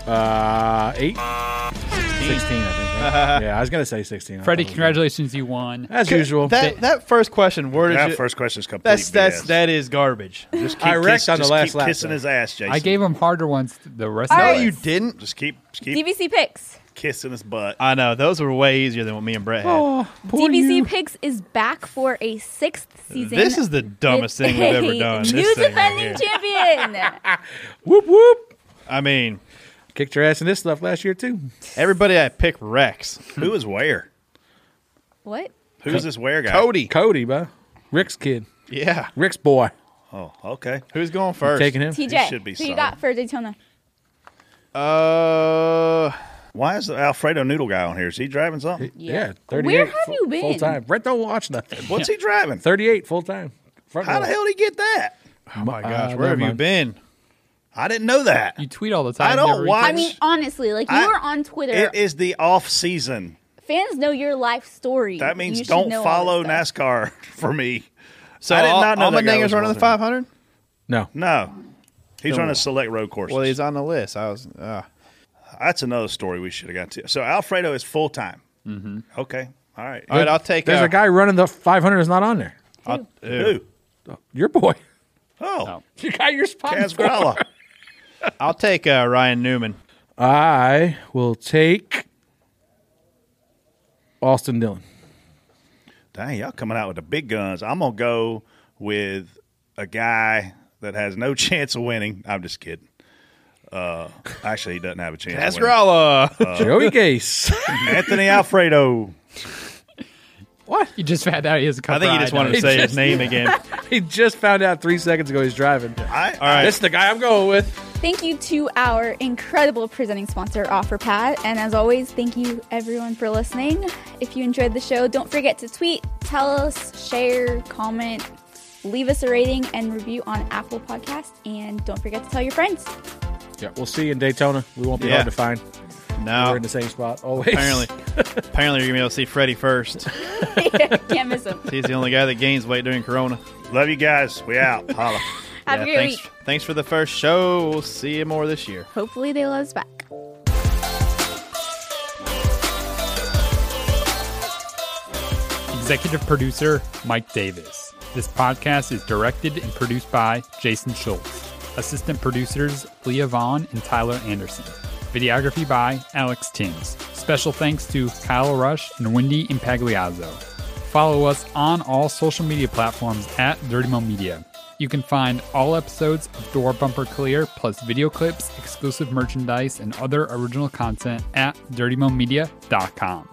Uh, eight. 16, I think. Right? (laughs) yeah, I was gonna say sixteen. I Freddie, thought congratulations, you won. As usual. That that first question, where did That you? first question is complete That's that's BS. that is garbage. Just keep (laughs) I wrecked kiss- on the just last keep lap, kissing though. his ass, Jason. I gave him harder ones the rest All of right. the You didn't. Just keep, just keep DBC picks. Kissing his butt. I know those were way easier than what me and Brett had. Oh, poor DBC you. picks is back for a sixth season. This is the dumbest with thing we've ever (laughs) done. New This thing right defending champion. (laughs) Whoop whoop. I mean, Kicked your ass in this stuff last year too. everybody I pick Rex. Who is where? what? Who's this where guy? Cody. Cody, bro. Rick's kid. Yeah. Rick's boy. Oh, okay. Who's going first? Taking him. TJ, should be who you got for Daytona? Uh, Why is the Alfredo Noodle guy on here? Is he driving something? Yeah. 38 Where have full- you been? Full time. Brett don't watch nothing. What's he driving? (laughs) 38 full time. Front How row. the hell did he get that? oh my Uh, gosh, never where have you mind. been? I didn't know that. You tweet all the time. I don't never watch- I mean, honestly, like you I- are on Twitter. It is the off season. Fans know your life story. That means You should don't know all follow this stuff. NASCAR (laughs) for me. So I did not know all that guy Allmendinger's was running the Walter. 500. No. No, he's Then running what? select road courses. Well, he's on the list. I was. Uh, That's another story we should have got to. So Alfredo is full time. Mm-hmm. Okay, all right. all right, I'll take. There's uh, a guy running the 500 is not on there. I'll- Who? Your boy. Oh, You got your spot. Kaz (laughs) I'll take uh, Ryan Newman. I will take Austin Dillon. Dang, y'all coming out with the big guns. I'm gonna go with a guy that has no (laughs) chance of winning. I'm just kidding. Uh, actually, he doesn't have a chance. of winning. Kaz Grala. Joey Gase. (laughs) Anthony Alfredo. what? You just found out he has a I think he just wanted to He say his name again. (laughs) he just found out three seconds ago he's driving. I, All right. This is the guy I'm going with. Thank you to our incredible presenting sponsor, OfferPad. And as always, thank you everyone for listening. If you enjoyed the show, don't forget to tweet, tell us, share, comment, leave us a rating and review on Apple Podcasts. And don't forget to tell your friends. Yeah, we'll see you in Daytona. We won't be Yeah. hard to find. No, We're in the same spot always. apparently, (laughs) apparently you're gonna be able to see Freddie first. (laughs) (laughs) Can't miss them. He's the only guy that gains weight during Corona. love you guys. We out. Holla. Have a great thanks, week. thanks for the first show. We'll see you more this year. Hopefully, they let us back. Executive producer Mike Davis. This podcast is directed and produced by Jason Schultz. Assistant producers Leah Vaughn and Tyler Anderson. Videography by Alex Timms. Special thanks to Kyle Rush and Wendy Impagliazzo. Follow us on all social media platforms at Dirty Mo Media. You can find all episodes of Door Bumper Clear, plus video clips, exclusive merchandise, and other original content at dirtymomedia.com.